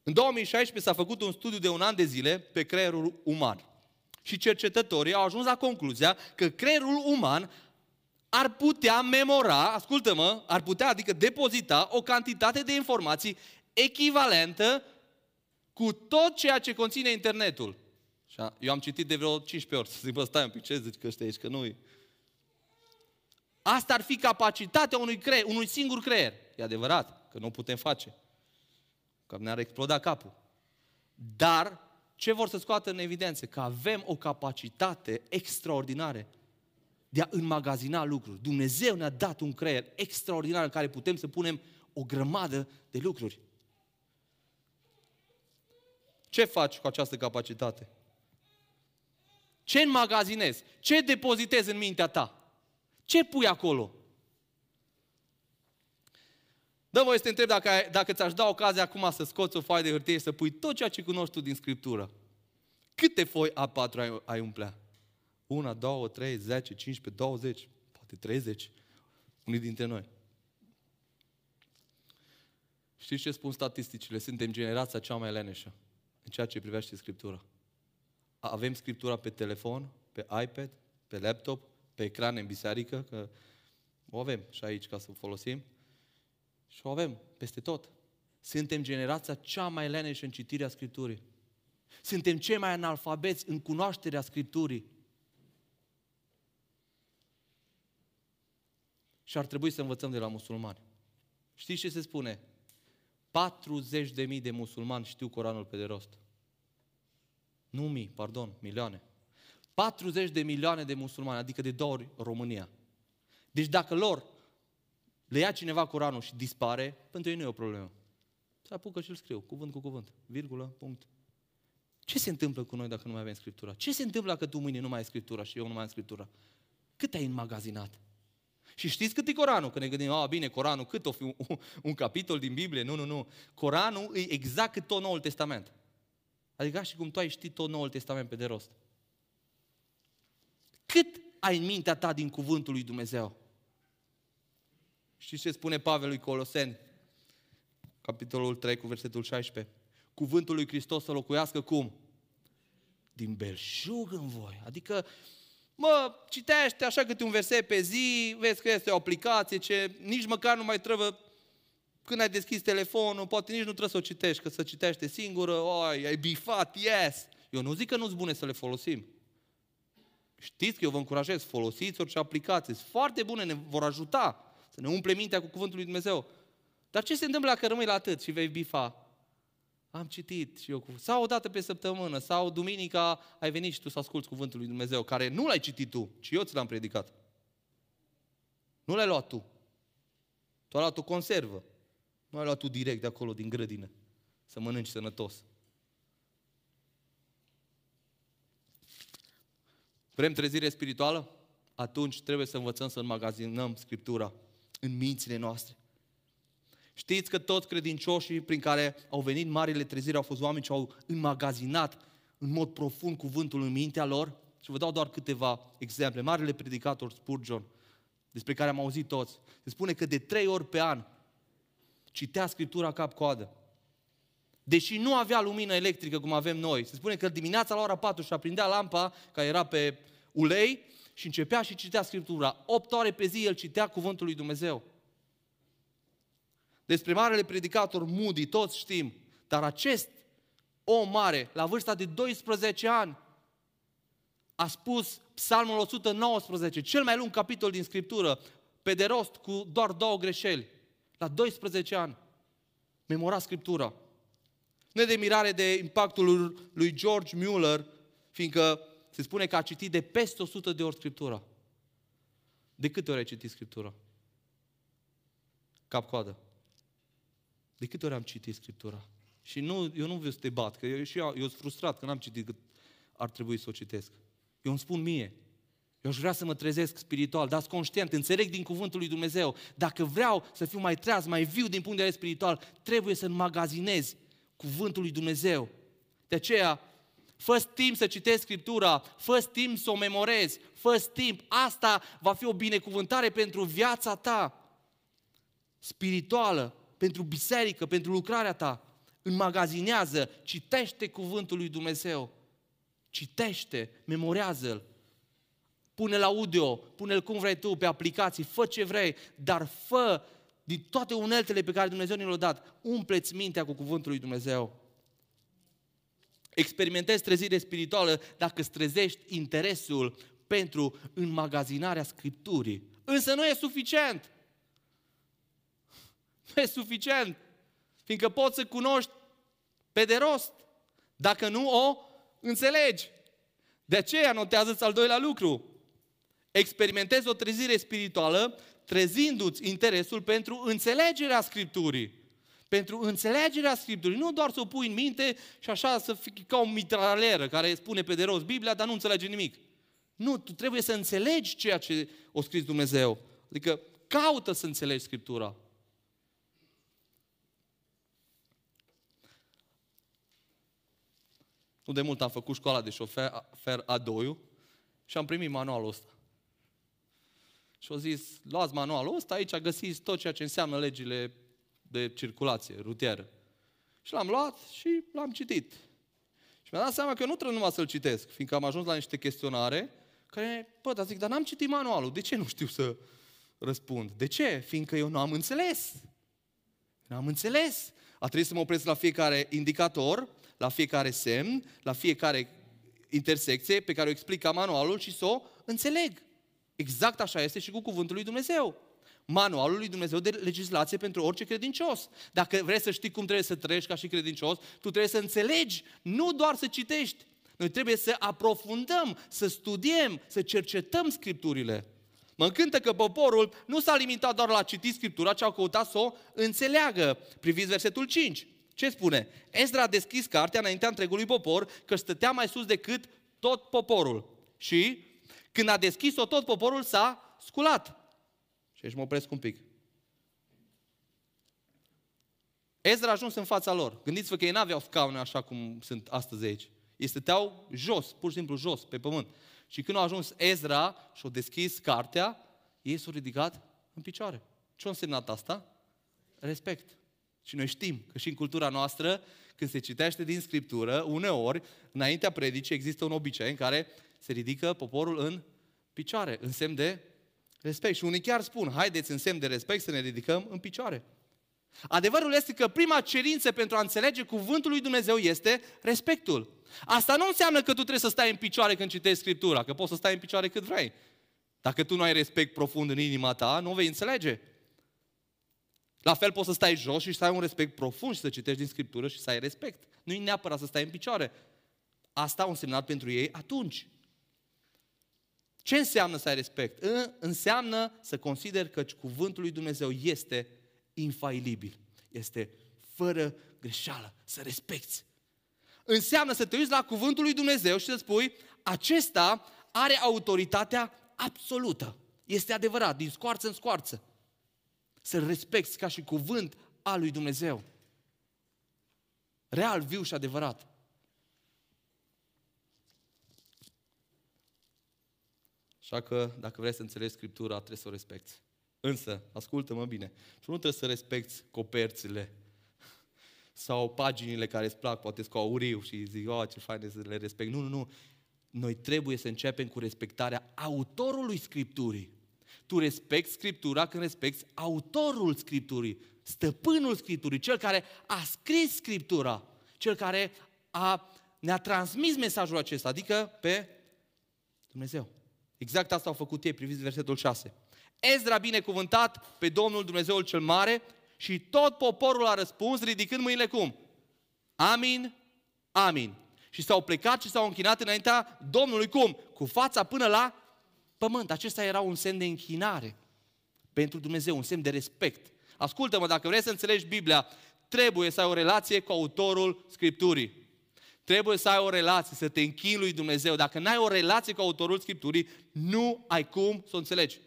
în 2016 s-a făcut un studiu de un an de zile pe creierul uman. Și cercetătorii au ajuns la concluzia că creierul uman ar putea memora, ascultă-mă, ar putea, adică depozita o cantitate de informații echivalentă cu tot ceea ce conține internetul. Și eu am citit de vreo 15 ori, să zic, bă, stai un pic, ce zici că ăștia aici, că nu Asta ar fi capacitatea unui, creier, unui singur creier. E adevărat că nu o putem face. Că ne-ar exploda capul. Dar ce vor să scoată în evidență? Că avem o capacitate extraordinară de a înmagazina lucruri. Dumnezeu ne-a dat un creier extraordinar în care putem să punem o grămadă de lucruri. Ce faci cu această capacitate? Ce înmagazinezi? Ce depozitezi în mintea ta? Ce pui acolo? Dă voi să te întreb dacă, dacă ți-aș da ocazia acum să scoți o foaie de hârtie și să pui tot ceea ce cunoști tu din Scriptură. Câte foi A4 ai, ai umplea? Una, două, trei, zece, 15, 20, poate 30. Unii dintre noi. Știți ce spun statisticile? Suntem generația cea mai leneșă în ceea ce privește Scriptura. Avem Scriptura pe telefon, pe iPad, pe laptop, pe ecran în biserică, că o avem și aici ca să o folosim. Și o avem peste tot. Suntem generația cea mai leneșă în citirea Scripturii. Suntem cei mai analfabeți în cunoașterea Scripturii. Și ar trebui să învățăm de la musulmani. Știți ce se spune? 40 de mii de musulmani știu Coranul pe de rost. Nu mii, pardon, milioane. 40 de milioane de musulmani, adică de două ori România. Deci dacă lor le ia cineva Coranul și dispare, pentru ei nu e o problemă. Se apucă și îl scriu, cuvânt cu cuvânt, virgulă, punct. Ce se întâmplă cu noi dacă nu mai avem Scriptura? Ce se întâmplă dacă tu mâine nu mai ai Scriptura și eu nu mai am Scriptura? Cât ai înmagazinat? Și știți cât e Coranul? Că ne gândim, a, bine, Coranul, cât o fi un, un capitol din Biblie? Nu, nu, nu. Coranul e exact cât tot Noul Testament. Adică și cum tu ai ști tot Noul Testament pe de rost. Cât ai în mintea ta din cuvântul lui Dumnezeu? Știți ce spune Pavel lui Coloseni? Capitolul 3 cu versetul 16. Cuvântul lui Hristos să locuiască cum? Din belșug în voi. Adică mă, citește așa câte un verset pe zi, vezi că este o aplicație ce nici măcar nu mai trebuie când ai deschis telefonul, poate nici nu trebuie să o citești, că să citește singură, oi, ai bifat, yes! Eu nu zic că nu-s bune să le folosim. Știți că eu vă încurajez, folosiți orice aplicație, sunt foarte bune, ne vor ajuta să ne umple mintea cu Cuvântul lui Dumnezeu. Dar ce se întâmplă dacă rămâi la atât și vei bifa? Am citit și eu, sau o dată pe săptămână, sau duminica ai venit și tu să asculți Cuvântul lui Dumnezeu, care nu l-ai citit tu, ci eu ți l-am predicat. Nu l-ai luat tu. Tu ai luat o conservă. Nu ai luat tu direct de acolo, din grădină, să mănânci sănătos. Vrem trezire spirituală? Atunci trebuie să învățăm să înmagazinăm Scriptura în mințile noastre. Știți că toți credincioșii prin care au venit marile treziri au fost oameni ce au înmagazinat în mod profund cuvântul în mintea lor? Și vă dau doar câteva exemple. Marele predicator Spurgeon, despre care am auzit toți, se spune că de trei ori pe an citea Scriptura cap-coadă. Deși nu avea lumină electrică cum avem noi, se spune că dimineața la ora 4 și aprindea lampa, care era pe ulei, și începea și citea Scriptura. 8 ore pe zi el citea Cuvântul lui Dumnezeu. Despre marele predicator Moody, toți știm, dar acest om mare, la vârsta de 12 ani, a spus Psalmul 119, cel mai lung capitol din Scriptură, pe de rost, cu doar două greșeli. La 12 ani. Memora Scriptura. Nu e de mirare de impactul lui George Mueller, fiindcă se spune că a citit de peste 100 de ori Scriptura. De câte ori ai citit Scriptura? Cap-coadă. De câte ori am citit Scriptura? Și nu, eu nu vreau să te bat, că eu, și eu, eu sunt frustrat că n-am citit cât ar trebui să o citesc. Eu îmi spun mie, eu aș vrea să mă trezesc spiritual, dar sunt conștient, înțeleg din cuvântul lui Dumnezeu. Dacă vreau să fiu mai treaz, mai viu din punct de vedere spiritual, trebuie să înmagazinez cuvântul lui Dumnezeu. De aceea, fă timp să citești Scriptura, fă timp să o memorezi, fă timp. Asta va fi o binecuvântare pentru viața ta spirituală, pentru biserică, pentru lucrarea ta. Înmagazinează, citește cuvântul lui Dumnezeu. Citește, memorează-l. Pune-l audio, pune-l cum vrei tu, pe aplicații, fă ce vrei, dar fă din toate uneltele pe care Dumnezeu ne le-a dat, umpleți mintea cu cuvântul lui Dumnezeu. Experimentezi trezire spirituală dacă îți trezești interesul pentru înmagazinarea Scripturii. Însă nu e suficient. Nu e suficient. Fiindcă poți să cunoști pe de rost, dacă nu o înțelegi. De aceea notează-ți al doilea lucru. Experimentezi o trezire spirituală trezindu-ți interesul pentru înțelegerea Scripturii. Pentru înțelegerea Scripturii. Nu doar să o pui în minte și așa să fii ca o mitraleră care spune pe de rost Biblia, dar nu înțelege nimic. Nu, tu trebuie să înțelegi ceea ce o scris Dumnezeu. Adică caută să înțelegi Scriptura. Nu de mult am făcut școala de șofer a doiu și am primit manualul ăsta. Și au zis, luați manualul ăsta, aici găsiți tot ceea ce înseamnă legile de circulație rutieră. Și l-am luat și l-am citit. Și mi-am dat seama că eu nu trebuie numai să-l citesc, fiindcă am ajuns la niște chestionare care, bă, dar zic, dar n-am citit manualul, de ce nu știu să răspund? De ce? Fiindcă eu nu am înțeles. Nu am înțeles. A trebuit să mă opresc la fiecare indicator la fiecare semn, la fiecare intersecție pe care o explică manualul și să o înțeleg. Exact așa este și cu cuvântul lui Dumnezeu. Manualul lui Dumnezeu de legislație pentru orice credincios. Dacă vrei să știi cum trebuie să trăiești ca și credincios, tu trebuie să înțelegi, nu doar să citești. Noi trebuie să aprofundăm, să studiem, să cercetăm Scripturile. Mă încântă că poporul nu s-a limitat doar la citi Scriptura, ci au căutat să o înțeleagă. Priviți versetul 5. Ce spune? Ezra a deschis cartea înaintea întregului popor, că stătea mai sus decât tot poporul. Și când a deschis-o, tot poporul s-a sculat. Și aici mă opresc un pic. Ezra a ajuns în fața lor. Gândiți-vă că ei n-aveau scaune așa cum sunt astăzi aici. Ei stăteau jos, pur și simplu jos, pe pământ. Și când a ajuns Ezra și a deschis cartea, ei s-au ridicat în picioare. Ce a însemnat asta? Respect. Și noi știm că și în cultura noastră, când se citește din Scriptură, uneori, înaintea predicii, există un obicei în care se ridică poporul în picioare, în semn de respect. Și unii chiar spun, haideți în semn de respect să ne ridicăm în picioare. Adevărul este că prima cerință pentru a înțelege cuvântul lui Dumnezeu este respectul. Asta nu înseamnă că tu trebuie să stai în picioare când citești Scriptura, că poți să stai în picioare cât vrei. Dacă tu nu ai respect profund în inima ta, nu vei înțelege. La fel poți să stai jos și să ai un respect profund și să citești din Scriptură și să ai respect. Nu e neapărat să stai în picioare. Asta a însemnat pentru ei atunci. Ce înseamnă să ai respect? Înseamnă să consider că cuvântul lui Dumnezeu este infailibil. Este fără greșeală, să respecti. Înseamnă să te uiți la cuvântul lui Dumnezeu și să spui, acesta are autoritatea absolută. Este adevărat, din scoarță în scoarță. Să-l respecti ca și cuvânt al lui Dumnezeu. Real, viu și adevărat. Așa că, dacă vrei să înțelegi Scriptura, trebuie să o respecti. Însă, ascultă-mă bine, tu nu trebuie să respecti coperțile sau paginile care îți plac, poate cu auriu și zic, oh, ce fain să le respect. Nu, nu, nu. Noi trebuie să începem cu respectarea autorului Scripturii. Tu respecti Scriptura când respecti autorul Scripturii, stăpânul Scripturii, cel care a scris Scriptura, cel care a, ne-a transmis mesajul acesta, adică pe Dumnezeu. Exact asta au făcut ei, priviți versetul 6. Ezra binecuvântat pe Domnul Dumnezeul cel Mare și tot poporul a răspuns ridicând mâinile cum? Amin, amin. Și s-au plecat și s-au închinat înaintea Domnului cum? Cu fața până la pământ. Acesta era un semn de închinare pentru Dumnezeu, un semn de respect. Ascultă-mă, dacă vrei să înțelegi Biblia, trebuie să ai o relație cu autorul Scripturii. Trebuie să ai o relație, să te închini lui Dumnezeu. Dacă nu ai o relație cu autorul Scripturii, nu ai cum să o înțelegi.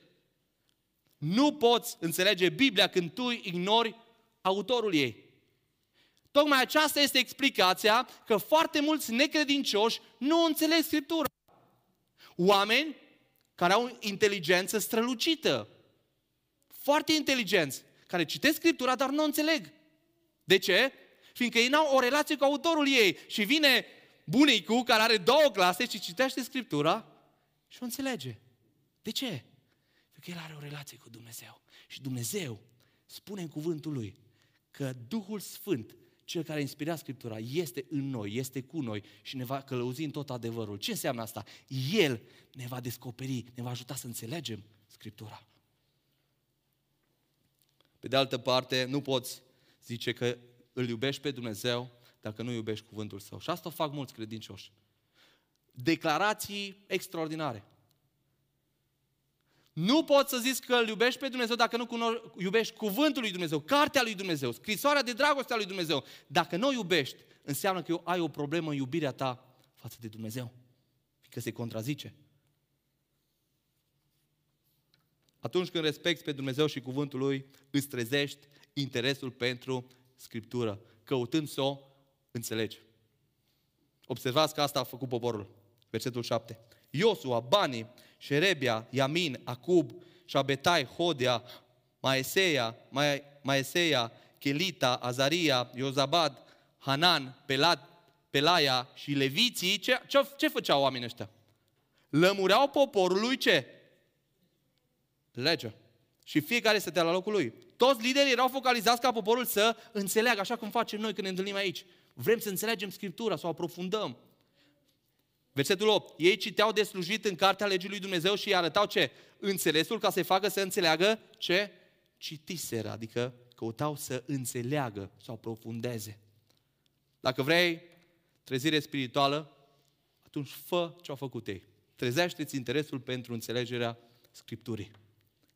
Nu poți înțelege Biblia când tu ignori autorul ei. Tocmai aceasta este explicația că foarte mulți necredincioși nu înțeleg Scriptura. Oameni care au inteligență strălucită, foarte inteligenți, care citesc Scriptura, dar nu o înțeleg. De ce? Fiindcă ei n-au o relație cu autorul ei. Și vine bunicul care are două clase și citește Scriptura și o înțelege. De ce? Că el are o relație cu Dumnezeu. Și Dumnezeu spune în cuvântul lui că Duhul Sfânt, cel care a inspirat Scriptura, este în noi, este cu noi și ne va călăuzi în tot adevărul. Ce înseamnă asta? El ne va descoperi, ne va ajuta să înțelegem Scriptura. Pe de altă parte, nu poți zice că îl iubești pe Dumnezeu dacă nu iubești cuvântul său. Și asta fac mulți credincioși. Declarații extraordinare. Nu poți să zici că îl iubești pe Dumnezeu dacă nu iubești cuvântul lui Dumnezeu, cartea lui Dumnezeu, scrisoarea de dragoste a lui Dumnezeu. Dacă nu o iubești, înseamnă că ai o problemă în iubirea ta față de Dumnezeu. Că se contrazice. Atunci când respecti pe Dumnezeu și cuvântul Lui, îți trezești interesul pentru Scriptură, căutând să o înțelegi. Observați că asta a făcut poporul. Versetul 7. Iosua, Bani, Șerebia, Iamin, Acub, Șabetai, Hodia, Maeseia, Maeseia, Chelita, Azaria, Iozabad, Hanan, Pelat, Pelaia și leviții, ce, ce, ce făceau oamenii ăștia? Lămureau poporului ce? Legea. Și fiecare stătea la locul lui. Toți liderii erau focalizați ca poporul să înțeleagă, așa cum facem noi când ne întâlnim aici. Vrem să înțelegem Scriptura, să o aprofundăm. Versetul 8. Ei citeau de slujit în cartea legii lui Dumnezeu și îi arătau ce? Înțelesul ca să-i facă să înțeleagă ce? Citiseră, adică căutau să înțeleagă, să o aprofundeze. Dacă vrei trezire spirituală, atunci fă ce au făcut ei. Trezește-ți interesul pentru înțelegerea Scripturii.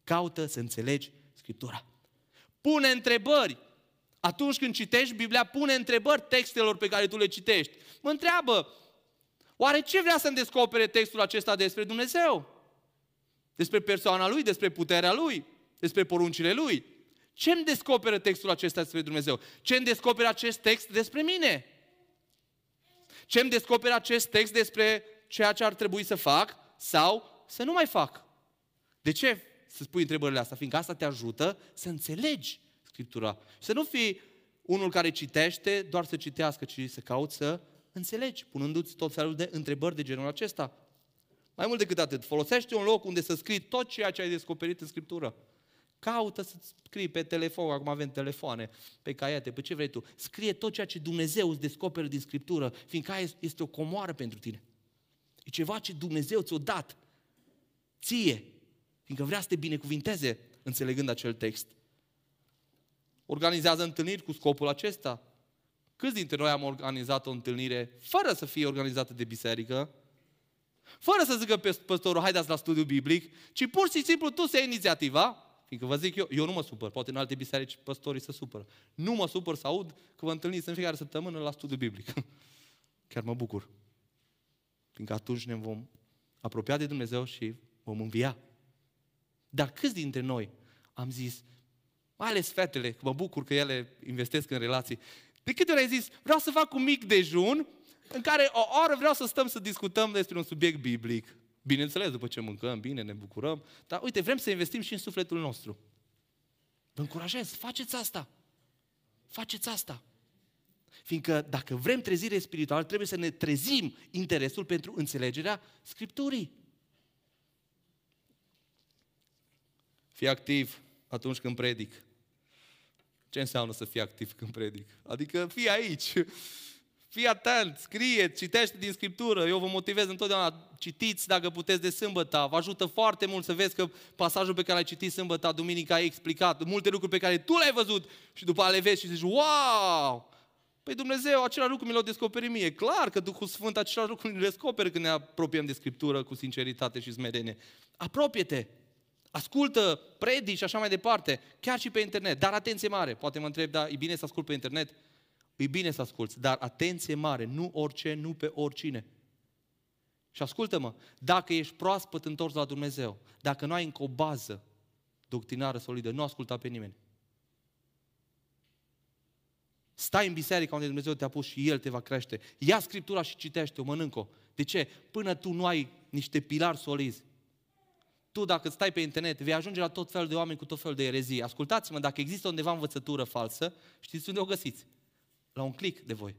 Caută să înțelegi Scriptura. Pune întrebări. Atunci când citești Biblia, pune întrebări textelor pe care tu le citești. Mă întreabă, oare ce vrea să-mi descopere textul acesta despre Dumnezeu? Despre persoana Lui, despre puterea Lui, despre poruncile Lui. Ce îmi descoperă textul acesta despre Dumnezeu? Ce îmi descoperă acest text despre mine? Ce îmi descoperă acest text despre ceea ce ar trebui să fac sau să nu mai fac? De ce să spui întrebările astea? Fiindcă asta te ajută să înțelegi Scriptura. Să nu fii unul care citește doar să citească, ci să cauți să înțelegi, punându-ți tot felul de întrebări de genul acesta. Mai mult decât atât, folosește un loc unde să scrii tot ceea ce ai descoperit în Scriptură. Caută să scrii pe telefon, acum avem telefoane, pe caiete, pe ce vrei tu. Scrie tot ceea ce Dumnezeu îți descoperă din Scriptură, fiindcă aia este o comoară pentru tine. E ceva ce Dumnezeu ți-a dat ție, fiindcă vrea să te binecuvinteze înțelegând acel text. Organizează întâlniri cu scopul acesta. Câți dintre noi am organizat o întâlnire fără să fie organizată de biserică, fără să zică pe păstorul, haideți la studiu biblic, ci pur și simplu tu să iei inițiativa, fiindcă vă zic eu, eu nu mă supăr, poate în alte biserici păstorii se supără. Nu mă supăr să aud că vă întâlniți în fiecare săptămână la studiu biblic. Chiar mă bucur. Fiindcă atunci ne vom apropia de Dumnezeu și vom învia. Dar câți dintre noi am zis, mai ales fetele, că mă bucur că ele investesc în relații, de câte ori ai zis, vreau să fac un mic dejun în care o oră vreau să stăm să discutăm despre un subiect biblic. Bineînțeles, după ce mâncăm, bine, ne bucurăm, dar uite, vrem să investim și în sufletul nostru. Vă încurajez, faceți asta. Faceți asta. Fiindcă dacă vrem trezire spirituală, trebuie să ne trezim interesul pentru înțelegerea Scripturii. Fii activ atunci când predic. Ce înseamnă să fii activ când predic? Adică fii aici, fii atent, scrie, citește din Scriptură. Eu vă motivez întotdeauna, citiți dacă puteți de sâmbătă. Vă ajută foarte mult să vezi că pasajul pe care l-ai citit sâmbătă, duminica, ai explicat multe lucruri pe care tu le-ai văzut și după aia le vezi și zici, wow! Păi Dumnezeu, același lucru mi l-a descoperit mie. Clar că Duhul Sfânt același lucru mi l descoperă când ne apropiem de Scriptură cu sinceritate și smerenie. Apropie-te! Ascultă, predici și așa mai departe, chiar și pe internet. Dar atenție mare, poate mă întreb, da, e bine să ascult pe internet? E bine să asculți, dar atenție mare, nu orice, nu pe oricine. Și ascultă-mă, dacă ești proaspăt întors la Dumnezeu, dacă nu ai încă o bază doctrinară solidă, nu asculta pe nimeni. Stai în biserică unde Dumnezeu te-a pus și El te va crește. Ia Scriptura și citește-o, mănâncă-o. De ce? Până tu nu ai niște pilari solizi, tu dacă stai pe internet, vei ajunge la tot felul de oameni cu tot felul de erezii. Ascultați-mă, dacă există undeva învățătură falsă, știți unde o găsiți? La un click de voi.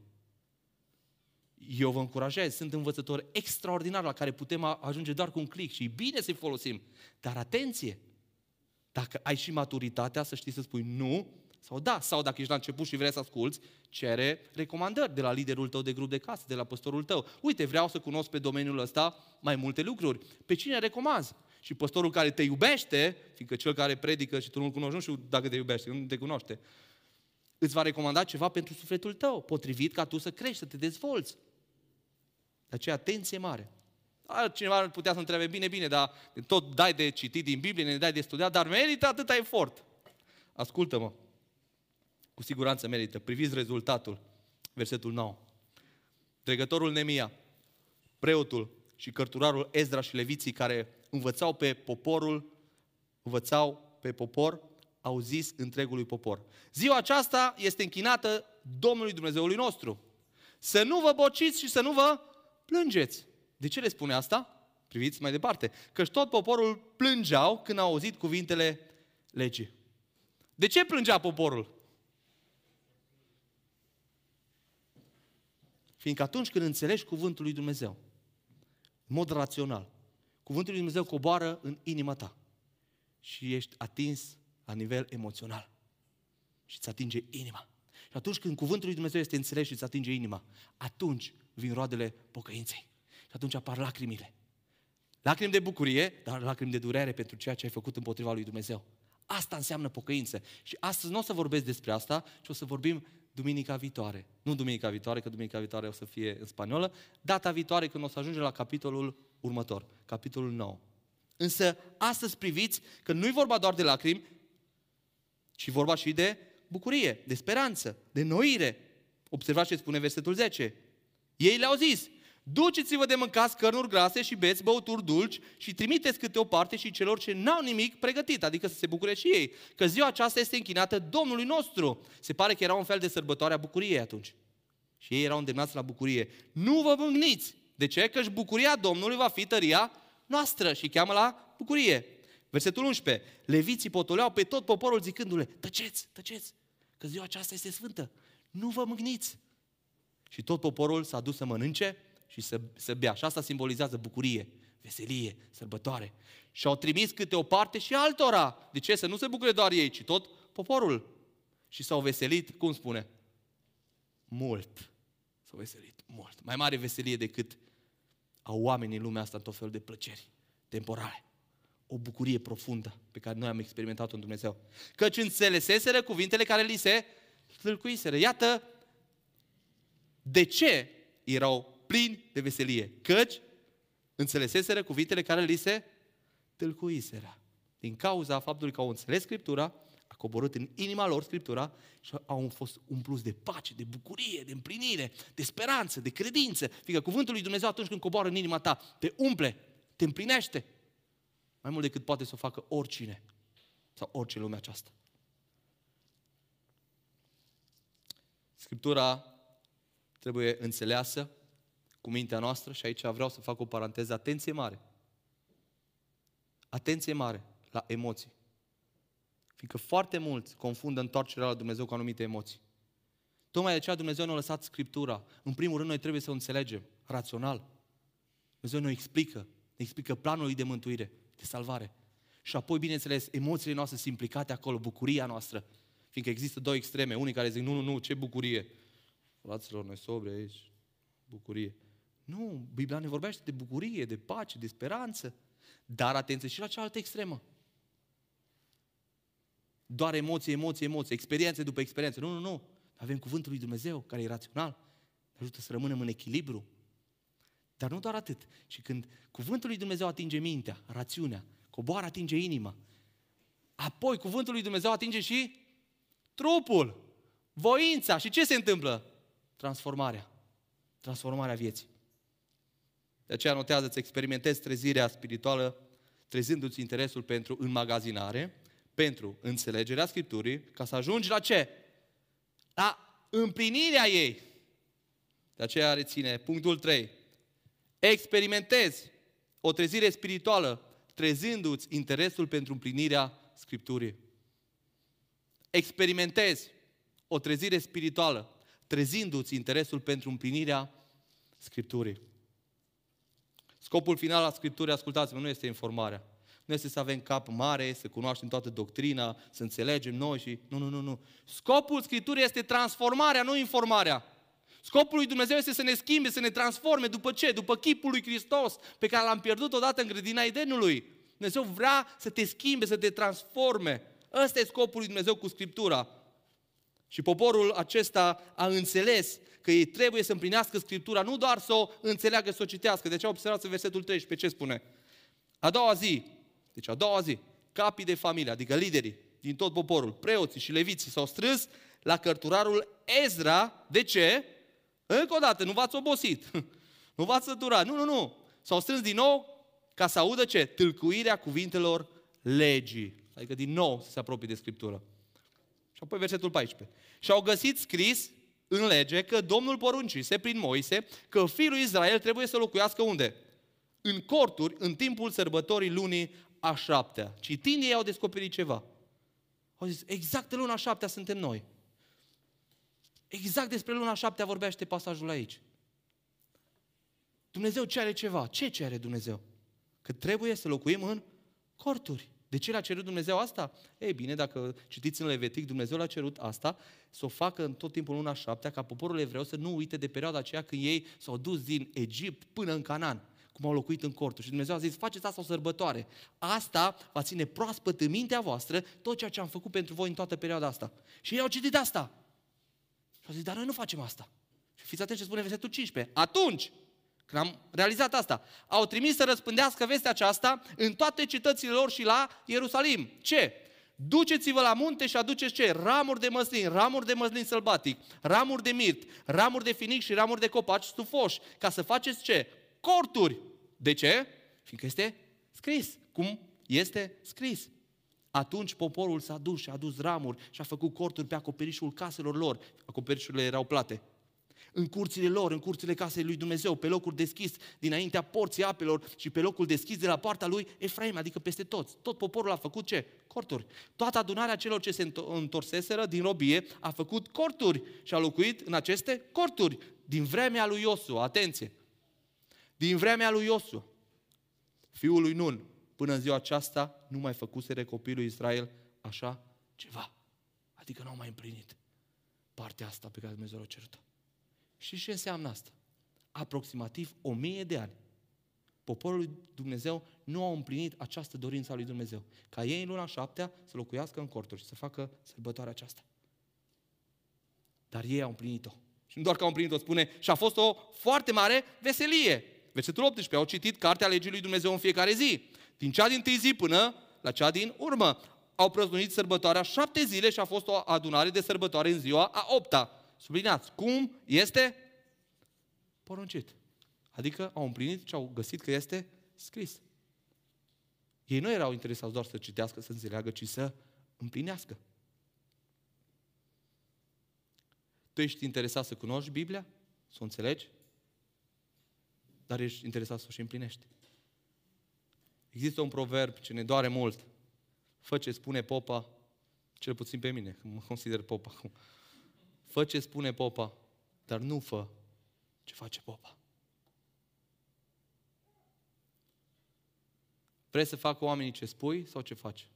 Eu vă încurajez, sunt învățători extraordinari la care putem ajunge doar cu un click și e bine să-i folosim. Dar atenție! Dacă ai și maturitatea să știi să spui nu sau da, sau dacă ești la început și vrei să asculți, cere recomandări de la liderul tău de grup de casă, de la păstorul tău. Uite, vreau să cunosc pe domeniul ăsta mai multe lucruri. Pe cine recomanzi? Și păstorul care te iubește, fiindcă cel care predică și tu nu-l cunoști, nu știu dacă te iubește, nu te cunoaște, îți va recomanda ceva pentru sufletul tău, potrivit ca tu să crești, să te dezvolți. De aceea, atenție mare. Cineva ar putea să întrebe, bine, bine, dar tot dai de citit din Biblie, ne dai de studiat, dar merită atâta efort. Ascultă-mă, cu siguranță merită. Priviți rezultatul, versetul 9. Dregătorul Nemia, preotul și cărturarul Ezra și leviții care învățau pe poporul, învățau pe popor, au zis întregului popor. Ziua aceasta este închinată Domnului Dumnezeului nostru. Să nu vă bociți și să nu vă plângeți. De ce le spune asta? Priviți mai departe. Căci tot poporul plângeau când au auzit cuvintele legii. De ce plângea poporul? Fiindcă atunci când înțelegi cuvântul lui Dumnezeu, în mod rațional, Cuvântul lui Dumnezeu coboară în inima ta și ești atins la nivel emoțional și îți atinge inima. Și atunci când cuvântul lui Dumnezeu este înțeles și îți atinge inima, atunci vin roadele pocăinței. Și atunci apar lacrimile. Lacrimi de bucurie, dar lacrimi de durere pentru ceea ce ai făcut împotriva lui Dumnezeu. Asta înseamnă pocăință. Și astăzi nu o să vorbesc despre asta, ci o să vorbim duminica viitoare. Nu duminica viitoare, că duminica viitoare o să fie în spaniolă, data viitoare când o să ajungem la capitolul următor, capitolul 9. Însă astăzi priviți că nu e vorba doar de lacrimi, ci vorba și de bucurie, de speranță, de noire. Observați ce spune versetul 10. Ei le-au zis, duceți-vă de mâncați cărnuri grase și beți băuturi dulci și trimiteți câte o parte și celor ce n-au nimic pregătit, adică să se bucure și ei, că ziua aceasta este închinată Domnului nostru. Se pare că era un fel de sărbătoare a bucuriei atunci. Și ei erau îndemnați la bucurie. Nu vă mângniți! De ce? Căci bucuria Domnului va fi tăria noastră și cheamă la bucurie. Versetul 11. Leviții potoleau pe tot poporul zicându-le, tăceți, tăceți, că ziua aceasta este sfântă. Nu vă mângniți! Și tot poporul s-a dus să mănânce și să, să bea. Și asta simbolizează bucurie, veselie, sărbătoare. Și au trimis câte o parte și altora. De ce? Să nu se bucure doar ei, ci tot poporul. Și s-au veselit, cum spune? Mult. S-au veselit mult. Mai mare veselie decât au oamenii în lumea asta în tot felul de plăceri temporale. O bucurie profundă pe care noi am experimentat-o în Dumnezeu. Căci înțeleseseră cuvintele care li se tâlcuiseră. Iată de ce erau plini de veselie. Căci înțeleseseră cuvintele care li se tâlcuiseră. Din cauza faptului că au înțeles Scriptura, a coborât în inima lor Scriptura și au fost umpluți de pace, de bucurie, de împlinire, de speranță, de credință. Fiindcă cuvântul lui Dumnezeu atunci când coboară în inima ta, te umple, te împlinește. Mai mult decât poate să o facă oricine sau orice lume aceasta. Scriptura trebuie înțeleasă cu mintea noastră și aici vreau să fac o paranteză. Atenție mare! Atenție mare la emoții. Fiindcă foarte mulți confundă întoarcerea la Dumnezeu cu anumite emoții. Tocmai de aceea Dumnezeu ne-a lăsat Scriptura. În primul rând, noi trebuie să o înțelegem rațional. Dumnezeu ne explică, ne explică planul lui de mântuire, de salvare. Și apoi, bineînțeles, emoțiile noastre sunt implicate acolo, bucuria noastră. Fiindcă există două extreme. Unii care zic, nu, nu, nu, ce bucurie. Fraților, noi sobri aici, bucurie. Nu, Biblia ne vorbește de bucurie, de pace, de speranță. Dar atenție și la cealaltă extremă. Doar emoție, emoție, emoție, experiențe după experiență. Nu, nu, nu. Avem cuvântul lui Dumnezeu, care e rațional. Ne ajută să rămânem în echilibru. Dar nu doar atât. Și când cuvântul lui Dumnezeu atinge mintea, rațiunea, coboară, atinge inima, apoi cuvântul lui Dumnezeu atinge și trupul, voința. Și ce se întâmplă? Transformarea. Transformarea vieții. De aceea notează să experimentezi trezirea spirituală, trezindu-ți interesul pentru înmagazinare, pentru înțelegerea Scripturii, ca să ajungi la ce? La împlinirea ei. De aceea reține punctul 3. Experimentezi o trezire spirituală, trezindu-ți interesul pentru împlinirea Scripturii. Experimentezi o trezire spirituală, trezindu-ți interesul pentru împlinirea Scripturii. Scopul final al Scripturii, ascultați-mă, nu este informarea. Nu este să avem cap mare, să cunoaștem toată doctrina, să înțelegem noi și... Nu, nu, nu, nu. Scopul Scripturii este transformarea, nu informarea. Scopul lui Dumnezeu este să ne schimbe, să ne transforme. După ce? După chipul lui Hristos, pe care l-am pierdut odată în grădina Edenului. Dumnezeu vrea să te schimbe, să te transforme. Ăsta e scopul lui Dumnezeu cu Scriptura. Și poporul acesta a înțeles că ei trebuie să împlinească Scriptura, nu doar să o înțeleagă, să o citească. De ce observați în versetul 13 ce spune? A doua zi, deci a doua zi, capii de familie, adică liderii din tot poporul, preoții și leviții s-au strâns la cărturarul Ezra. De ce? Încă o dată, nu v-ați obosit, nu v-ați săturat, nu, nu, nu. S-au strâns din nou ca să audă ce? Tâlcuirea cuvintelor legii. Adică din nou să se apropie de Scriptură. Și apoi versetul 14. Și au găsit scris în lege că Domnul poruncise prin Moise că fiul lui Israel trebuie să locuiască unde? În corturi, în timpul sărbătorii lunii a șaptea. Citind ei au descoperit ceva. Au zis, exact în luna șaptea suntem noi. Exact despre luna șaptea vorbește pasajul aici. Dumnezeu cere ceva. Ce cere Dumnezeu? Că trebuie să locuim în corturi. De ce l-a cerut Dumnezeu asta? Ei bine, dacă citiți în Levitic, Dumnezeu l-a cerut asta, să o facă în tot timpul luna șaptea, ca poporul evreu să nu uite de perioada aceea când ei s-au dus din Egipt până în Canaan, cum au locuit în corturi. Și Dumnezeu a zis, faceți asta o sărbătoare. Asta va ține proaspăt în mintea voastră tot ceea ce am făcut pentru voi în toată perioada asta. Și ei au citit asta. Și au zis, dar noi nu facem asta. Și fiți atenți ce spune versetul 15. Atunci, când am realizat asta, au trimis să răspândească vestea aceasta în toate cetățile lor și la Ierusalim. Ce? Duceți-vă la munte și aduceți ce? Ramuri de măslin, ramuri de măslin sălbatic, ramuri de mirt, ramuri de finic și ramuri de copaci stufoși, ca să faceți ce? Corturi. De ce? Fiindcă este scris. Cum este scris. Atunci poporul s-a dus și a adus ramuri și a făcut corturi pe acoperișul caselor lor. Acoperișurile erau plate în curțile lor, în curțile casei lui Dumnezeu, pe locul deschis dinaintea porții apelor și pe locul deschis de la partea lui Efraim, adică peste toți. Tot poporul a făcut ce? Corturi. Toată adunarea celor ce se întorseseră din robie a făcut corturi și a locuit în aceste corturi din vremea lui Iosu. Atenție! Din vremea lui Iosu, fiul lui Nun, până în ziua aceasta nu mai făcuse copilul Israel așa ceva. Adică nu au mai împlinit partea asta pe care Dumnezeu a cerut-o. Și ce înseamnă asta? Aproximativ o mie de ani. Poporul lui Dumnezeu nu a împlinit această dorință a lui Dumnezeu. Ca ei în luna șaptea să locuiască în corturi și să facă sărbătoarea aceasta. Dar ei au împlinit-o. Și nu doar că au împlinit-o, spune, și a fost o foarte mare veselie. Versetul 18, au citit cartea legii lui Dumnezeu în fiecare zi. Din cea din tâi zi până la cea din urmă. Au prăznuit sărbătoarea șapte zile și a fost o adunare de sărbătoare în ziua a opta subliniați, cum este poruncit. Adică au împlinit și au găsit că este scris. Ei nu erau interesați doar să citească, să înțeleagă, ci să împlinească. Tu ești interesat să cunoști Biblia, să o înțelegi, dar ești interesat să o și împlinești. Există un proverb ce ne doare mult. Fă ce spune popa, cel puțin pe mine, că mă consider popa acum. Fă ce spune popa, dar nu fă ce face popa. Vrei să facă oamenii ce spui sau ce faci?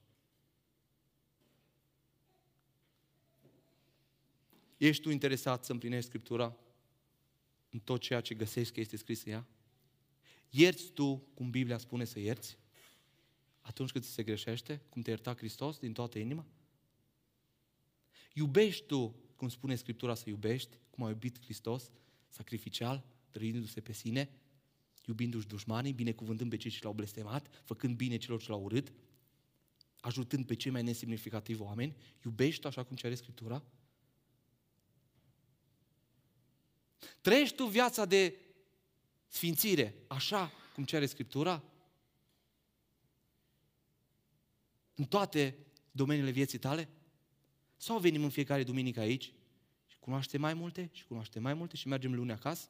Ești tu interesat să împlinești Scriptura în tot ceea ce găsești că este scris în ea? Ierți tu cum Biblia spune să ierți? Atunci când ți se greșește, cum te ierta Hristos din toată inima? Iubești tu cum spune Scriptura, să iubești, cum a iubit Hristos, sacrificial, trăindu-se pe sine, iubindu-și dușmanii, binecuvântând pe cei ce l-au blestemat, făcând bine celor ce l-au urât, ajutând pe cei mai nesemnificativi oameni, iubești așa cum cere Scriptura? Trăiești tu viața de sfințire așa cum cere Scriptura? În toate domeniile vieții tale? Sau venim în fiecare duminică aici și cunoaștem mai multe și cunoaștem mai multe și mergem luni acasă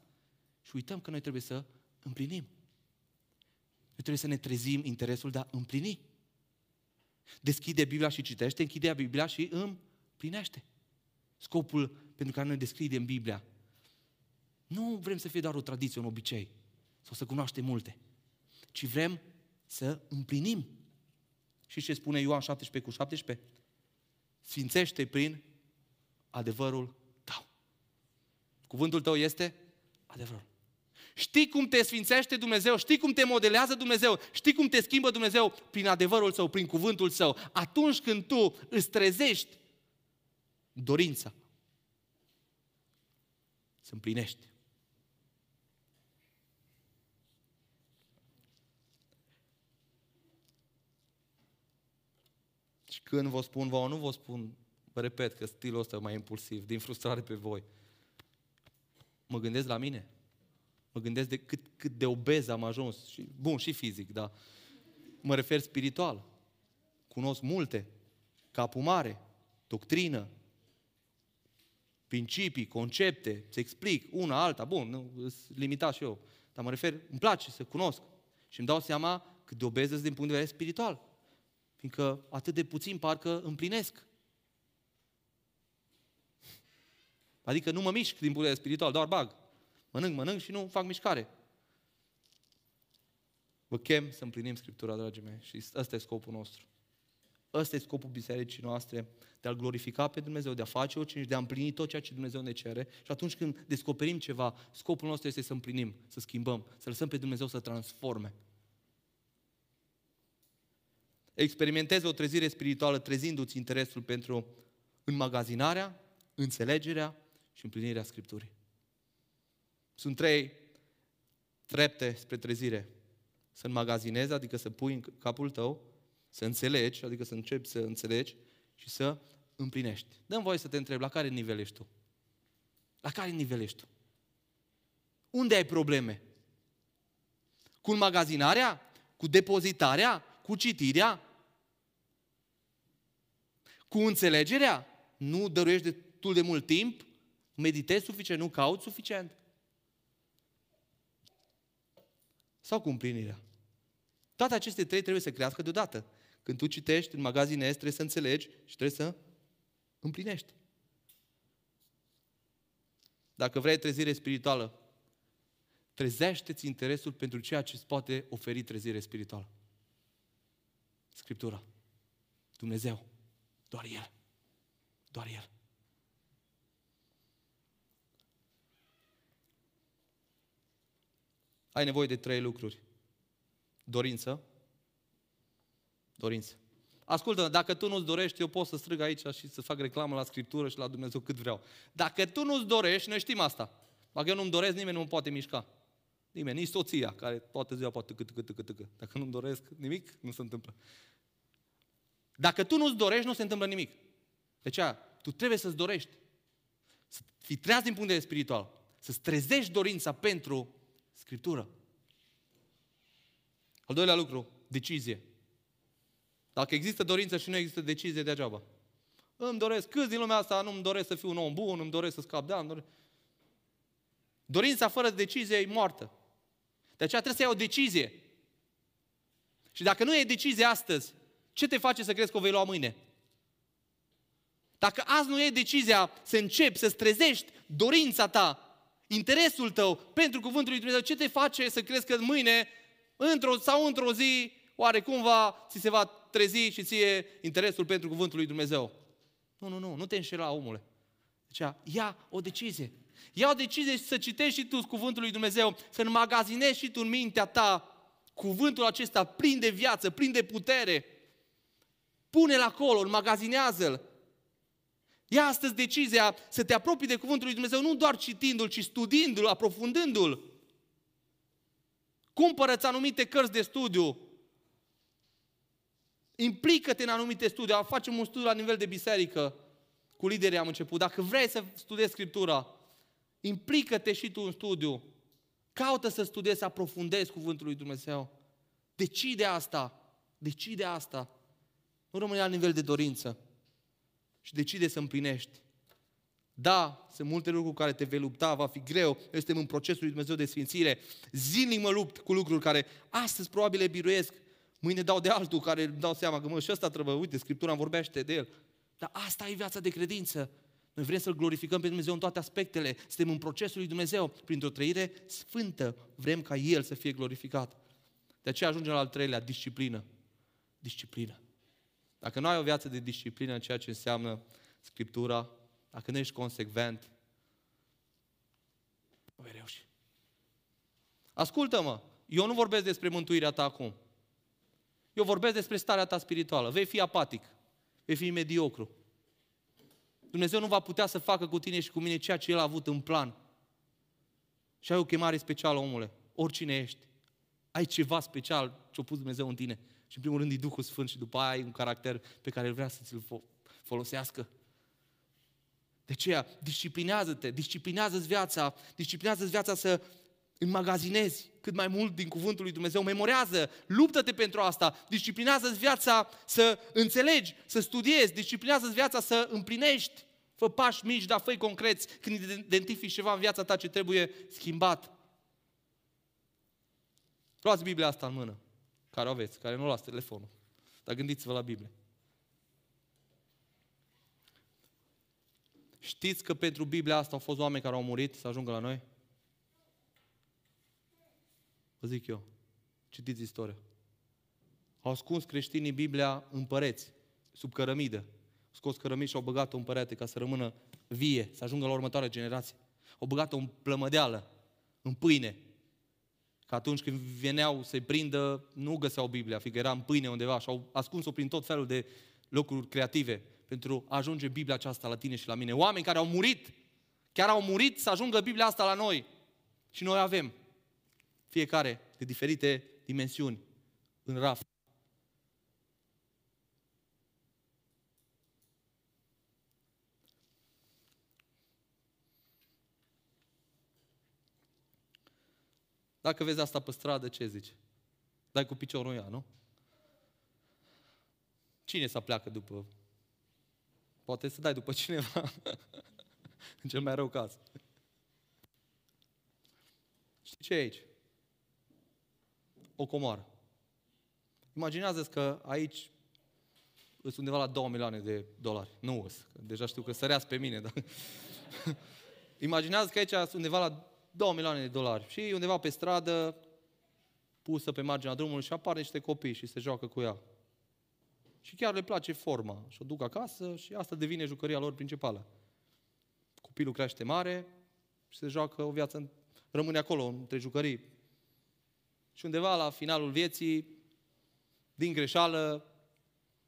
și uităm că noi trebuie să împlinim. Noi trebuie să ne trezim interesul de a împlini. Deschide Biblia și citește, închide Biblia și împlinește. Scopul pentru care noi deschidem Biblia. Nu vrem să fie doar o tradiție, un obicei, sau să cunoaștem multe, ci vrem să împlinim. Și ce spune Ioan 17 cu 17? Sfințește prin adevărul tău. Cuvântul tău este adevărul. Știi cum te sfințește Dumnezeu, știi cum te modelează Dumnezeu, știi cum te schimbă Dumnezeu prin adevărul său, prin cuvântul său. Atunci când tu îți trezești dorința să împlinești. Și când vă spun vouă, nu vă spun, vă repet că stilul ăsta e mai impulsiv, din frustrare pe voi. Mă gândesc la mine. Mă gândesc de cât, cât de obez am ajuns. Și, bun, și fizic, da. Mă refer spiritual. Cunosc multe. Capul mare, doctrină, principii, concepte, să explic una, alta, bun, nu, sunt limitat și eu. Dar mă refer, îmi place să cunosc. Și îmi dau seama cât de obez din punct de vedere spiritual fiindcă atât de puțin parcă împlinesc. Adică nu mă mișc din punct de spiritual, doar bag. Mănânc, mănânc și nu fac mișcare. Vă chem să împlinim Scriptura, dragii mei, și ăsta e scopul nostru. Ăsta e scopul bisericii noastre, de a glorifica pe Dumnezeu, de a face orice și de a împlini tot ceea ce Dumnezeu ne cere. Și atunci când descoperim ceva, scopul nostru este să împlinim, să schimbăm, să lăsăm pe Dumnezeu să transforme. Experimentezi o trezire spirituală trezindu-ți interesul pentru înmagazinarea, înțelegerea și împlinirea Scripturii. Sunt trei trepte spre trezire. Să înmagazinezi, adică să pui în capul tău, să înțelegi, adică să începi să înțelegi, și să împlinești. Dăm voie să te întreb, la care nivel ești tu? La care nivel ești tu? Unde ai probleme? Cu înmagazinarea? Cu depozitarea? Cu citirea? Cu înțelegerea? Nu dăruiești destul de mult timp? Meditezi suficient? Nu cauți suficient? Sau cu împlinirea? Toate aceste trei trebuie să crească deodată. Când tu citești, în magazinezi, trebuie să înțelegi și trebuie să împlinești. Dacă vrei trezire spirituală, trezește-ți interesul pentru ceea ce îți poate oferi trezire spirituală. Scriptura. Dumnezeu. Doar El. Doar El. Ai nevoie de trei lucruri. Dorință. Dorință. Ascultă, dacă tu nu-ți dorești, eu pot să strâng aici și să fac reclamă la Scriptură și la Dumnezeu cât vreau. Dacă tu nu-ți dorești, noi știm asta. Dacă eu nu-mi doresc, nimeni nu mă poate mișca. Nimeni, nici soția, care toată ziua poate cât, cât, cât, cât. Dacă nu-mi doresc nimic, nu se întâmplă. Dacă tu nu-ți dorești, nu se întâmplă nimic. De aceea, tu trebuie să-ți dorești. Să fii treaz din punct de vedere spiritual. Să-ți trezești dorința pentru Scriptură. Al doilea lucru, decizie. Dacă există dorință și nu există decizie, degeaba. Îmi doresc, câți din lumea asta nu-mi doresc să fiu un om bun, îmi doresc să scap de ani. Dorința fără decizie e moartă. De aceea trebuie să iei o decizie. Și dacă nu e decizie astăzi, ce te face să crezi că o vei lua mâine? Dacă azi nu e decizia să începi, să-ți trezești dorința ta, interesul tău pentru cuvântul lui Dumnezeu, ce te face să crezi că mâine, într-o sau într-o zi, oare cumva ți se va trezi și ție interesul pentru cuvântul lui Dumnezeu? Nu, nu, nu, nu te înșela, omule. Deci, ia o decizie. Ia o decizie să citești și tu cuvântul lui Dumnezeu, să înmagazinezi și tu în mintea ta cuvântul acesta plin de viață, plin de putere. Pune-l acolo, înmagazinează-l. Ia astăzi decizia să te apropii de cuvântul lui Dumnezeu, nu doar citindu-l, ci studiindu-l, aprofundându-l. Cumpără-ți anumite cărți de studiu. Implică-te în anumite studii. Facem un studiu la nivel de biserică. Cu liderii am început. Dacă vrei să studiezi Scriptura, implică-te și tu în studiu. Caută să studiezi, să aprofundezi cuvântul lui Dumnezeu. Decide asta. Decide asta. Nu rămâne la nivel de dorință. Și decide să împlinești. Da, sunt multe lucruri cu care te vei lupta, va fi greu, noi suntem în procesul lui Dumnezeu de sfințire. Zilnic mă lupt cu lucruri care astăzi probabil le biruiesc, mâine dau de altul care îmi dau seama că mă, și ăsta trebuie, uite, Scriptura îmi vorbește de el. Dar asta e viața de credință. Noi vrem să-L glorificăm pe Dumnezeu în toate aspectele. Suntem în procesul lui Dumnezeu. Printr-o trăire sfântă vrem ca El să fie glorificat. De aceea ajungem la al treilea, disciplină. Disciplină. Dacă nu ai o viață de disciplină în ceea ce înseamnă Scriptura, dacă nu ești consecvent, nu vei reuși. Ascultă-mă, eu nu vorbesc despre mântuirea ta acum. Eu vorbesc despre starea ta spirituală. Vei fi apatic, vei fi mediocru. Dumnezeu nu va putea să facă cu tine și cu mine ceea ce El a avut în plan. Și ai o chemare specială, omule, oricine ești. Ai ceva special ce a pus Dumnezeu în tine. Și în primul rând e Duhul Sfânt și după aia ai un caracter pe care El vrea să ți-l folosească. De aceea, disciplinează-te, disciplinează-ți viața, disciplinează-ți viața să înmagazinezi cât mai mult din cuvântul lui Dumnezeu, memorează, luptă-te pentru asta, disciplinează-ți viața să înțelegi, să studiezi, disciplinează-ți viața să împlinești. Fă pași mici, dar fă concreți când identifici ceva în viața ta ce trebuie schimbat. Luați Biblia asta în mână, care o aveți, care nu luați telefonul. Dar gândiți-vă la Biblie. Știți că pentru Biblia asta au fost oameni care au murit să ajungă la noi? Vă zic eu. Citiți istoria. Au ascuns creștinii Biblia în păreți, sub cărămidă. Au scos cărămidă și au băgat-o în părete ca să rămână vie, să ajungă la următoarea generație. Au băgat-o în plămădeală, în pâine. Că atunci când veneau să-i prindă, nu găseau Biblia, fiindcă era în pâine undeva și au ascuns-o prin tot felul de locuri creative pentru a ajunge Biblia aceasta la tine și la mine. Oameni care au murit, chiar au murit să ajungă Biblia asta la noi. Și noi avem fiecare de diferite dimensiuni, în raf. Dacă vezi asta pe stradă, ce zici? Dai cu piciorul în ea, nu? Cine să pleacă după? Poate să dai după cineva. în cel mai rău caz. Știi ce e aici? O comoară. Imaginează-ți că aici sunt undeva la 2 milioane de dolari. Nu îs, deja știu că săreați pe mine, dar... Imaginează că aici sunt undeva la 2 milioane de dolari și undeva pe stradă, pusă pe marginea drumului și apar niște copii și se joacă cu ea. Și chiar le place forma și o duc acasă și asta devine jucăria lor principală. Copilul crește mare și se joacă o viață, rămâne acolo între jucării. Și undeva la finalul vieții, din greșeală,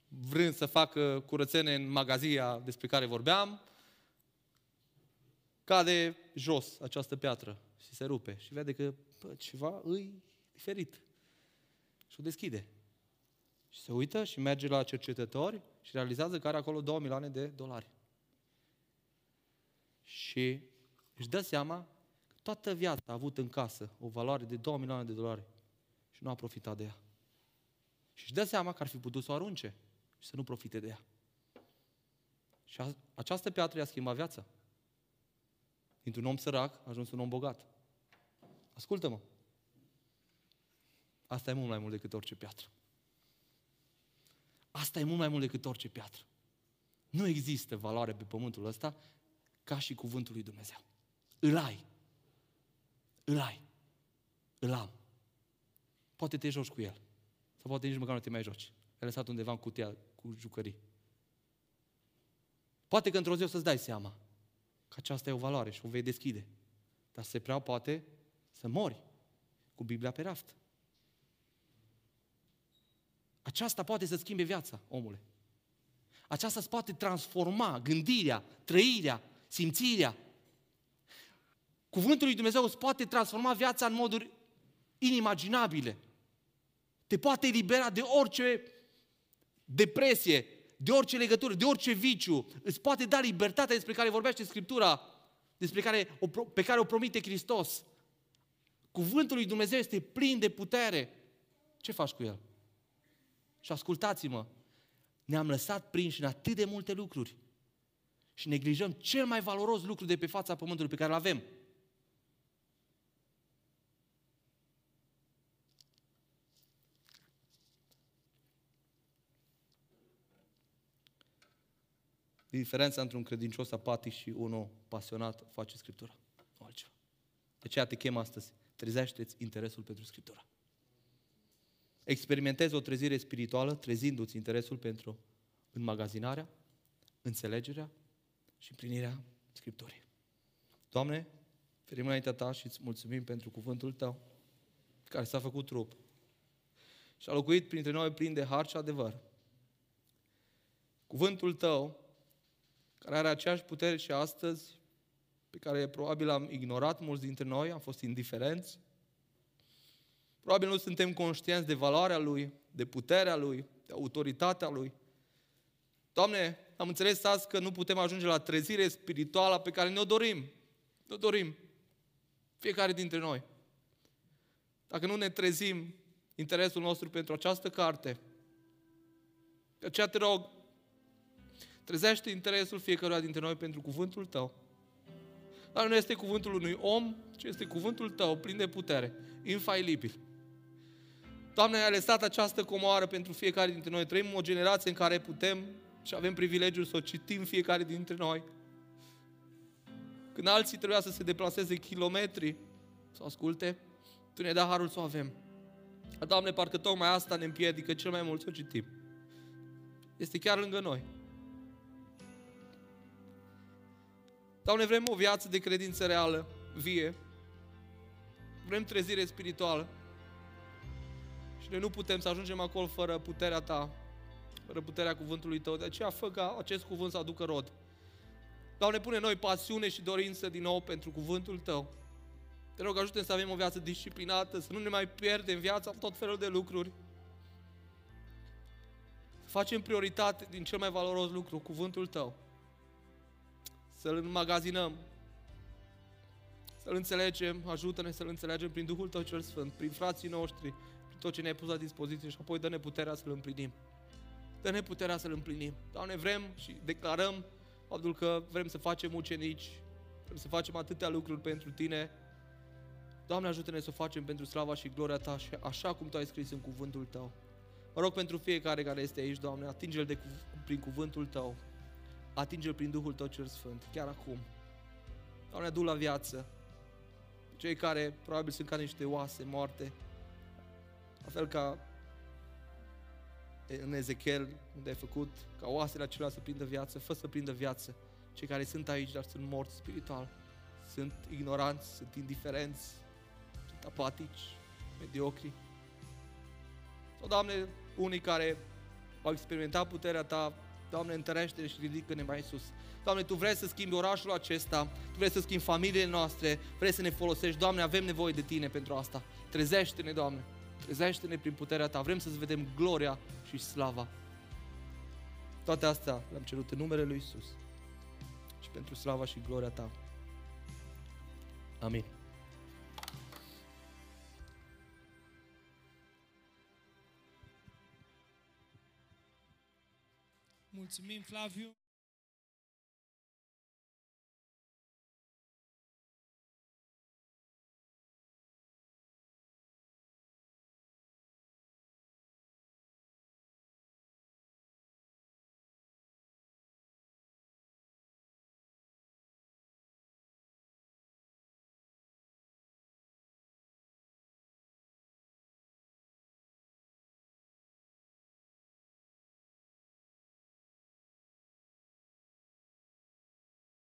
vrând să facă curățene în magazia despre care vorbeam, cade jos această piatră și se rupe și vede că bă, ceva îi diferit. Și o deschide. Și se uită și merge la cercetători și realizează că are acolo 2 milioane de dolari. Și își dă seama că toată viața a avut în casă o valoare de 2 milioane de dolari și nu a profitat de ea. Și își dă seama că ar fi putut să o arunce și să nu profite de ea. Și a, această piatră i-a schimbat viața. Dintr-un om sărac a ajuns un om bogat. Ascultă-mă. Asta e mult mai mult decât orice piatră. Asta e mult mai mult decât orice piatră. Nu există valoare pe pământul ăsta ca și cuvântul lui Dumnezeu. Îl ai. Îl ai. Îl am. Poate te joci cu el. Sau poate nici măcar nu te mai joci. Ai lăsat undeva în cutia cu jucării. Poate că într-o zi o să-ți dai seama că aceasta e o valoare și o vei deschide. Dar se prea poate să mori cu Biblia pe raft. Aceasta poate să schimbe viața, omule. Aceasta îți poate transforma gândirea, trăirea, simțirea. Cuvântul lui Dumnezeu îți poate transforma viața în moduri inimaginabile. Te poate elibera de orice depresie, de orice legătură, de orice viciu. Îți poate da libertatea despre care vorbește Scriptura, despre care, pe care o promite Hristos. Cuvântul lui Dumnezeu este plin de putere. Ce faci cu el? Și ascultați-mă, ne-am lăsat prinși în atât de multe lucruri și neglijăm cel mai valoros lucru de pe fața pământului pe care îl avem. Diferența între un credincios apatic și unul pasionat face Scriptura, nu altceva. De aceea te chem astăzi. Trezește-ți interesul pentru Scriptura. Experimentezi o trezire spirituală, trezindu-ți interesul pentru înmagazinarea, înțelegerea și împlinirea Scripturii. Doamne, ferim înaintea Ta și îți mulțumim pentru cuvântul Tău, care s-a făcut trup și a locuit printre noi plin de har și adevăr. Cuvântul Tău, care are aceeași putere și astăzi, pe care probabil am ignorat mulți dintre noi, am fost indiferenți, Probabil nu suntem conștienți de valoarea Lui, de puterea Lui, de autoritatea Lui. Doamne, am înțeles azi că nu putem ajunge la trezire spirituală pe care ne-o dorim. Ne-o dorim. Fiecare dintre noi. Dacă nu ne trezim interesul nostru pentru această carte, de aceea te rog, trezește interesul fiecăruia dintre noi pentru cuvântul Tău. Dar nu este cuvântul unui om, ci este cuvântul Tău, plin de putere, infailibil. Doamne, ai lăsat această comoară pentru fiecare dintre noi. Trăim o generație în care putem și avem privilegiul să o citim fiecare dintre noi. Când alții trebuia să se deplaseze kilometri să asculte, Tu ne dai harul să o avem. Doamne, parcă tocmai asta ne împiedică cel mai mult să o citim. Este chiar lângă noi. Doamne, vrem o viață de credință reală, vie. Vrem trezire spirituală. Și noi nu putem să ajungem acolo fără puterea Ta, fără puterea cuvântului Tău. De aceea fă ca acest cuvânt să aducă rod. Doamne, pune noi pasiune și dorință din nou pentru cuvântul Tău. Te rog, ajută să avem o viață disciplinată, să nu ne mai pierdem viața în tot felul de lucruri. Să facem prioritate din cel mai valoros lucru, cuvântul Tău. Să-l înmagazinăm. să-L înțelegem, ajută-ne să-L înțelegem prin Duhul Tău cel Sfânt, prin frații noștri, prin tot ce ne-ai pus la dispoziție și apoi dă-ne puterea să-L împlinim. Dă-ne puterea să-L împlinim. Doamne, vrem și declarăm faptul că vrem să facem ucenici, vrem să facem atâtea lucruri pentru Tine. Doamne, ajută-ne să o facem pentru slava și gloria Ta și așa cum Tu ai scris în cuvântul Tău. Mă rog pentru fiecare care este aici, Doamne, atinge-L de cuv- prin cuvântul Tău, atinge-L prin Duhul Tău cel Sfânt, chiar acum. Doamne, adu la viață cei care probabil sunt ca niște oase moarte, la fel ca în Ezechiel, unde ai făcut ca oasele acelea să prindă viață, fă să prindă viață. Cei care sunt aici, dar sunt morți spiritual, sunt ignoranți, sunt indiferenți, sunt apatici, mediocri. Sau, Doamne, unii care au experimentat puterea Ta, Doamne, întărește și ridică-ne mai sus. Doamne, Tu vrei să schimbi orașul acesta, Tu vrei să schimbi familiile noastre, vrei să ne folosești. Doamne, avem nevoie de Tine pentru asta. Trezește-ne, Doamne, trezește-ne prin puterea Ta. Vrem să-ți vedem gloria și slava. Toate astea le-am cerut în numele Lui Isus și pentru slava și gloria Ta. Amin. Mulțumim, Flaviu.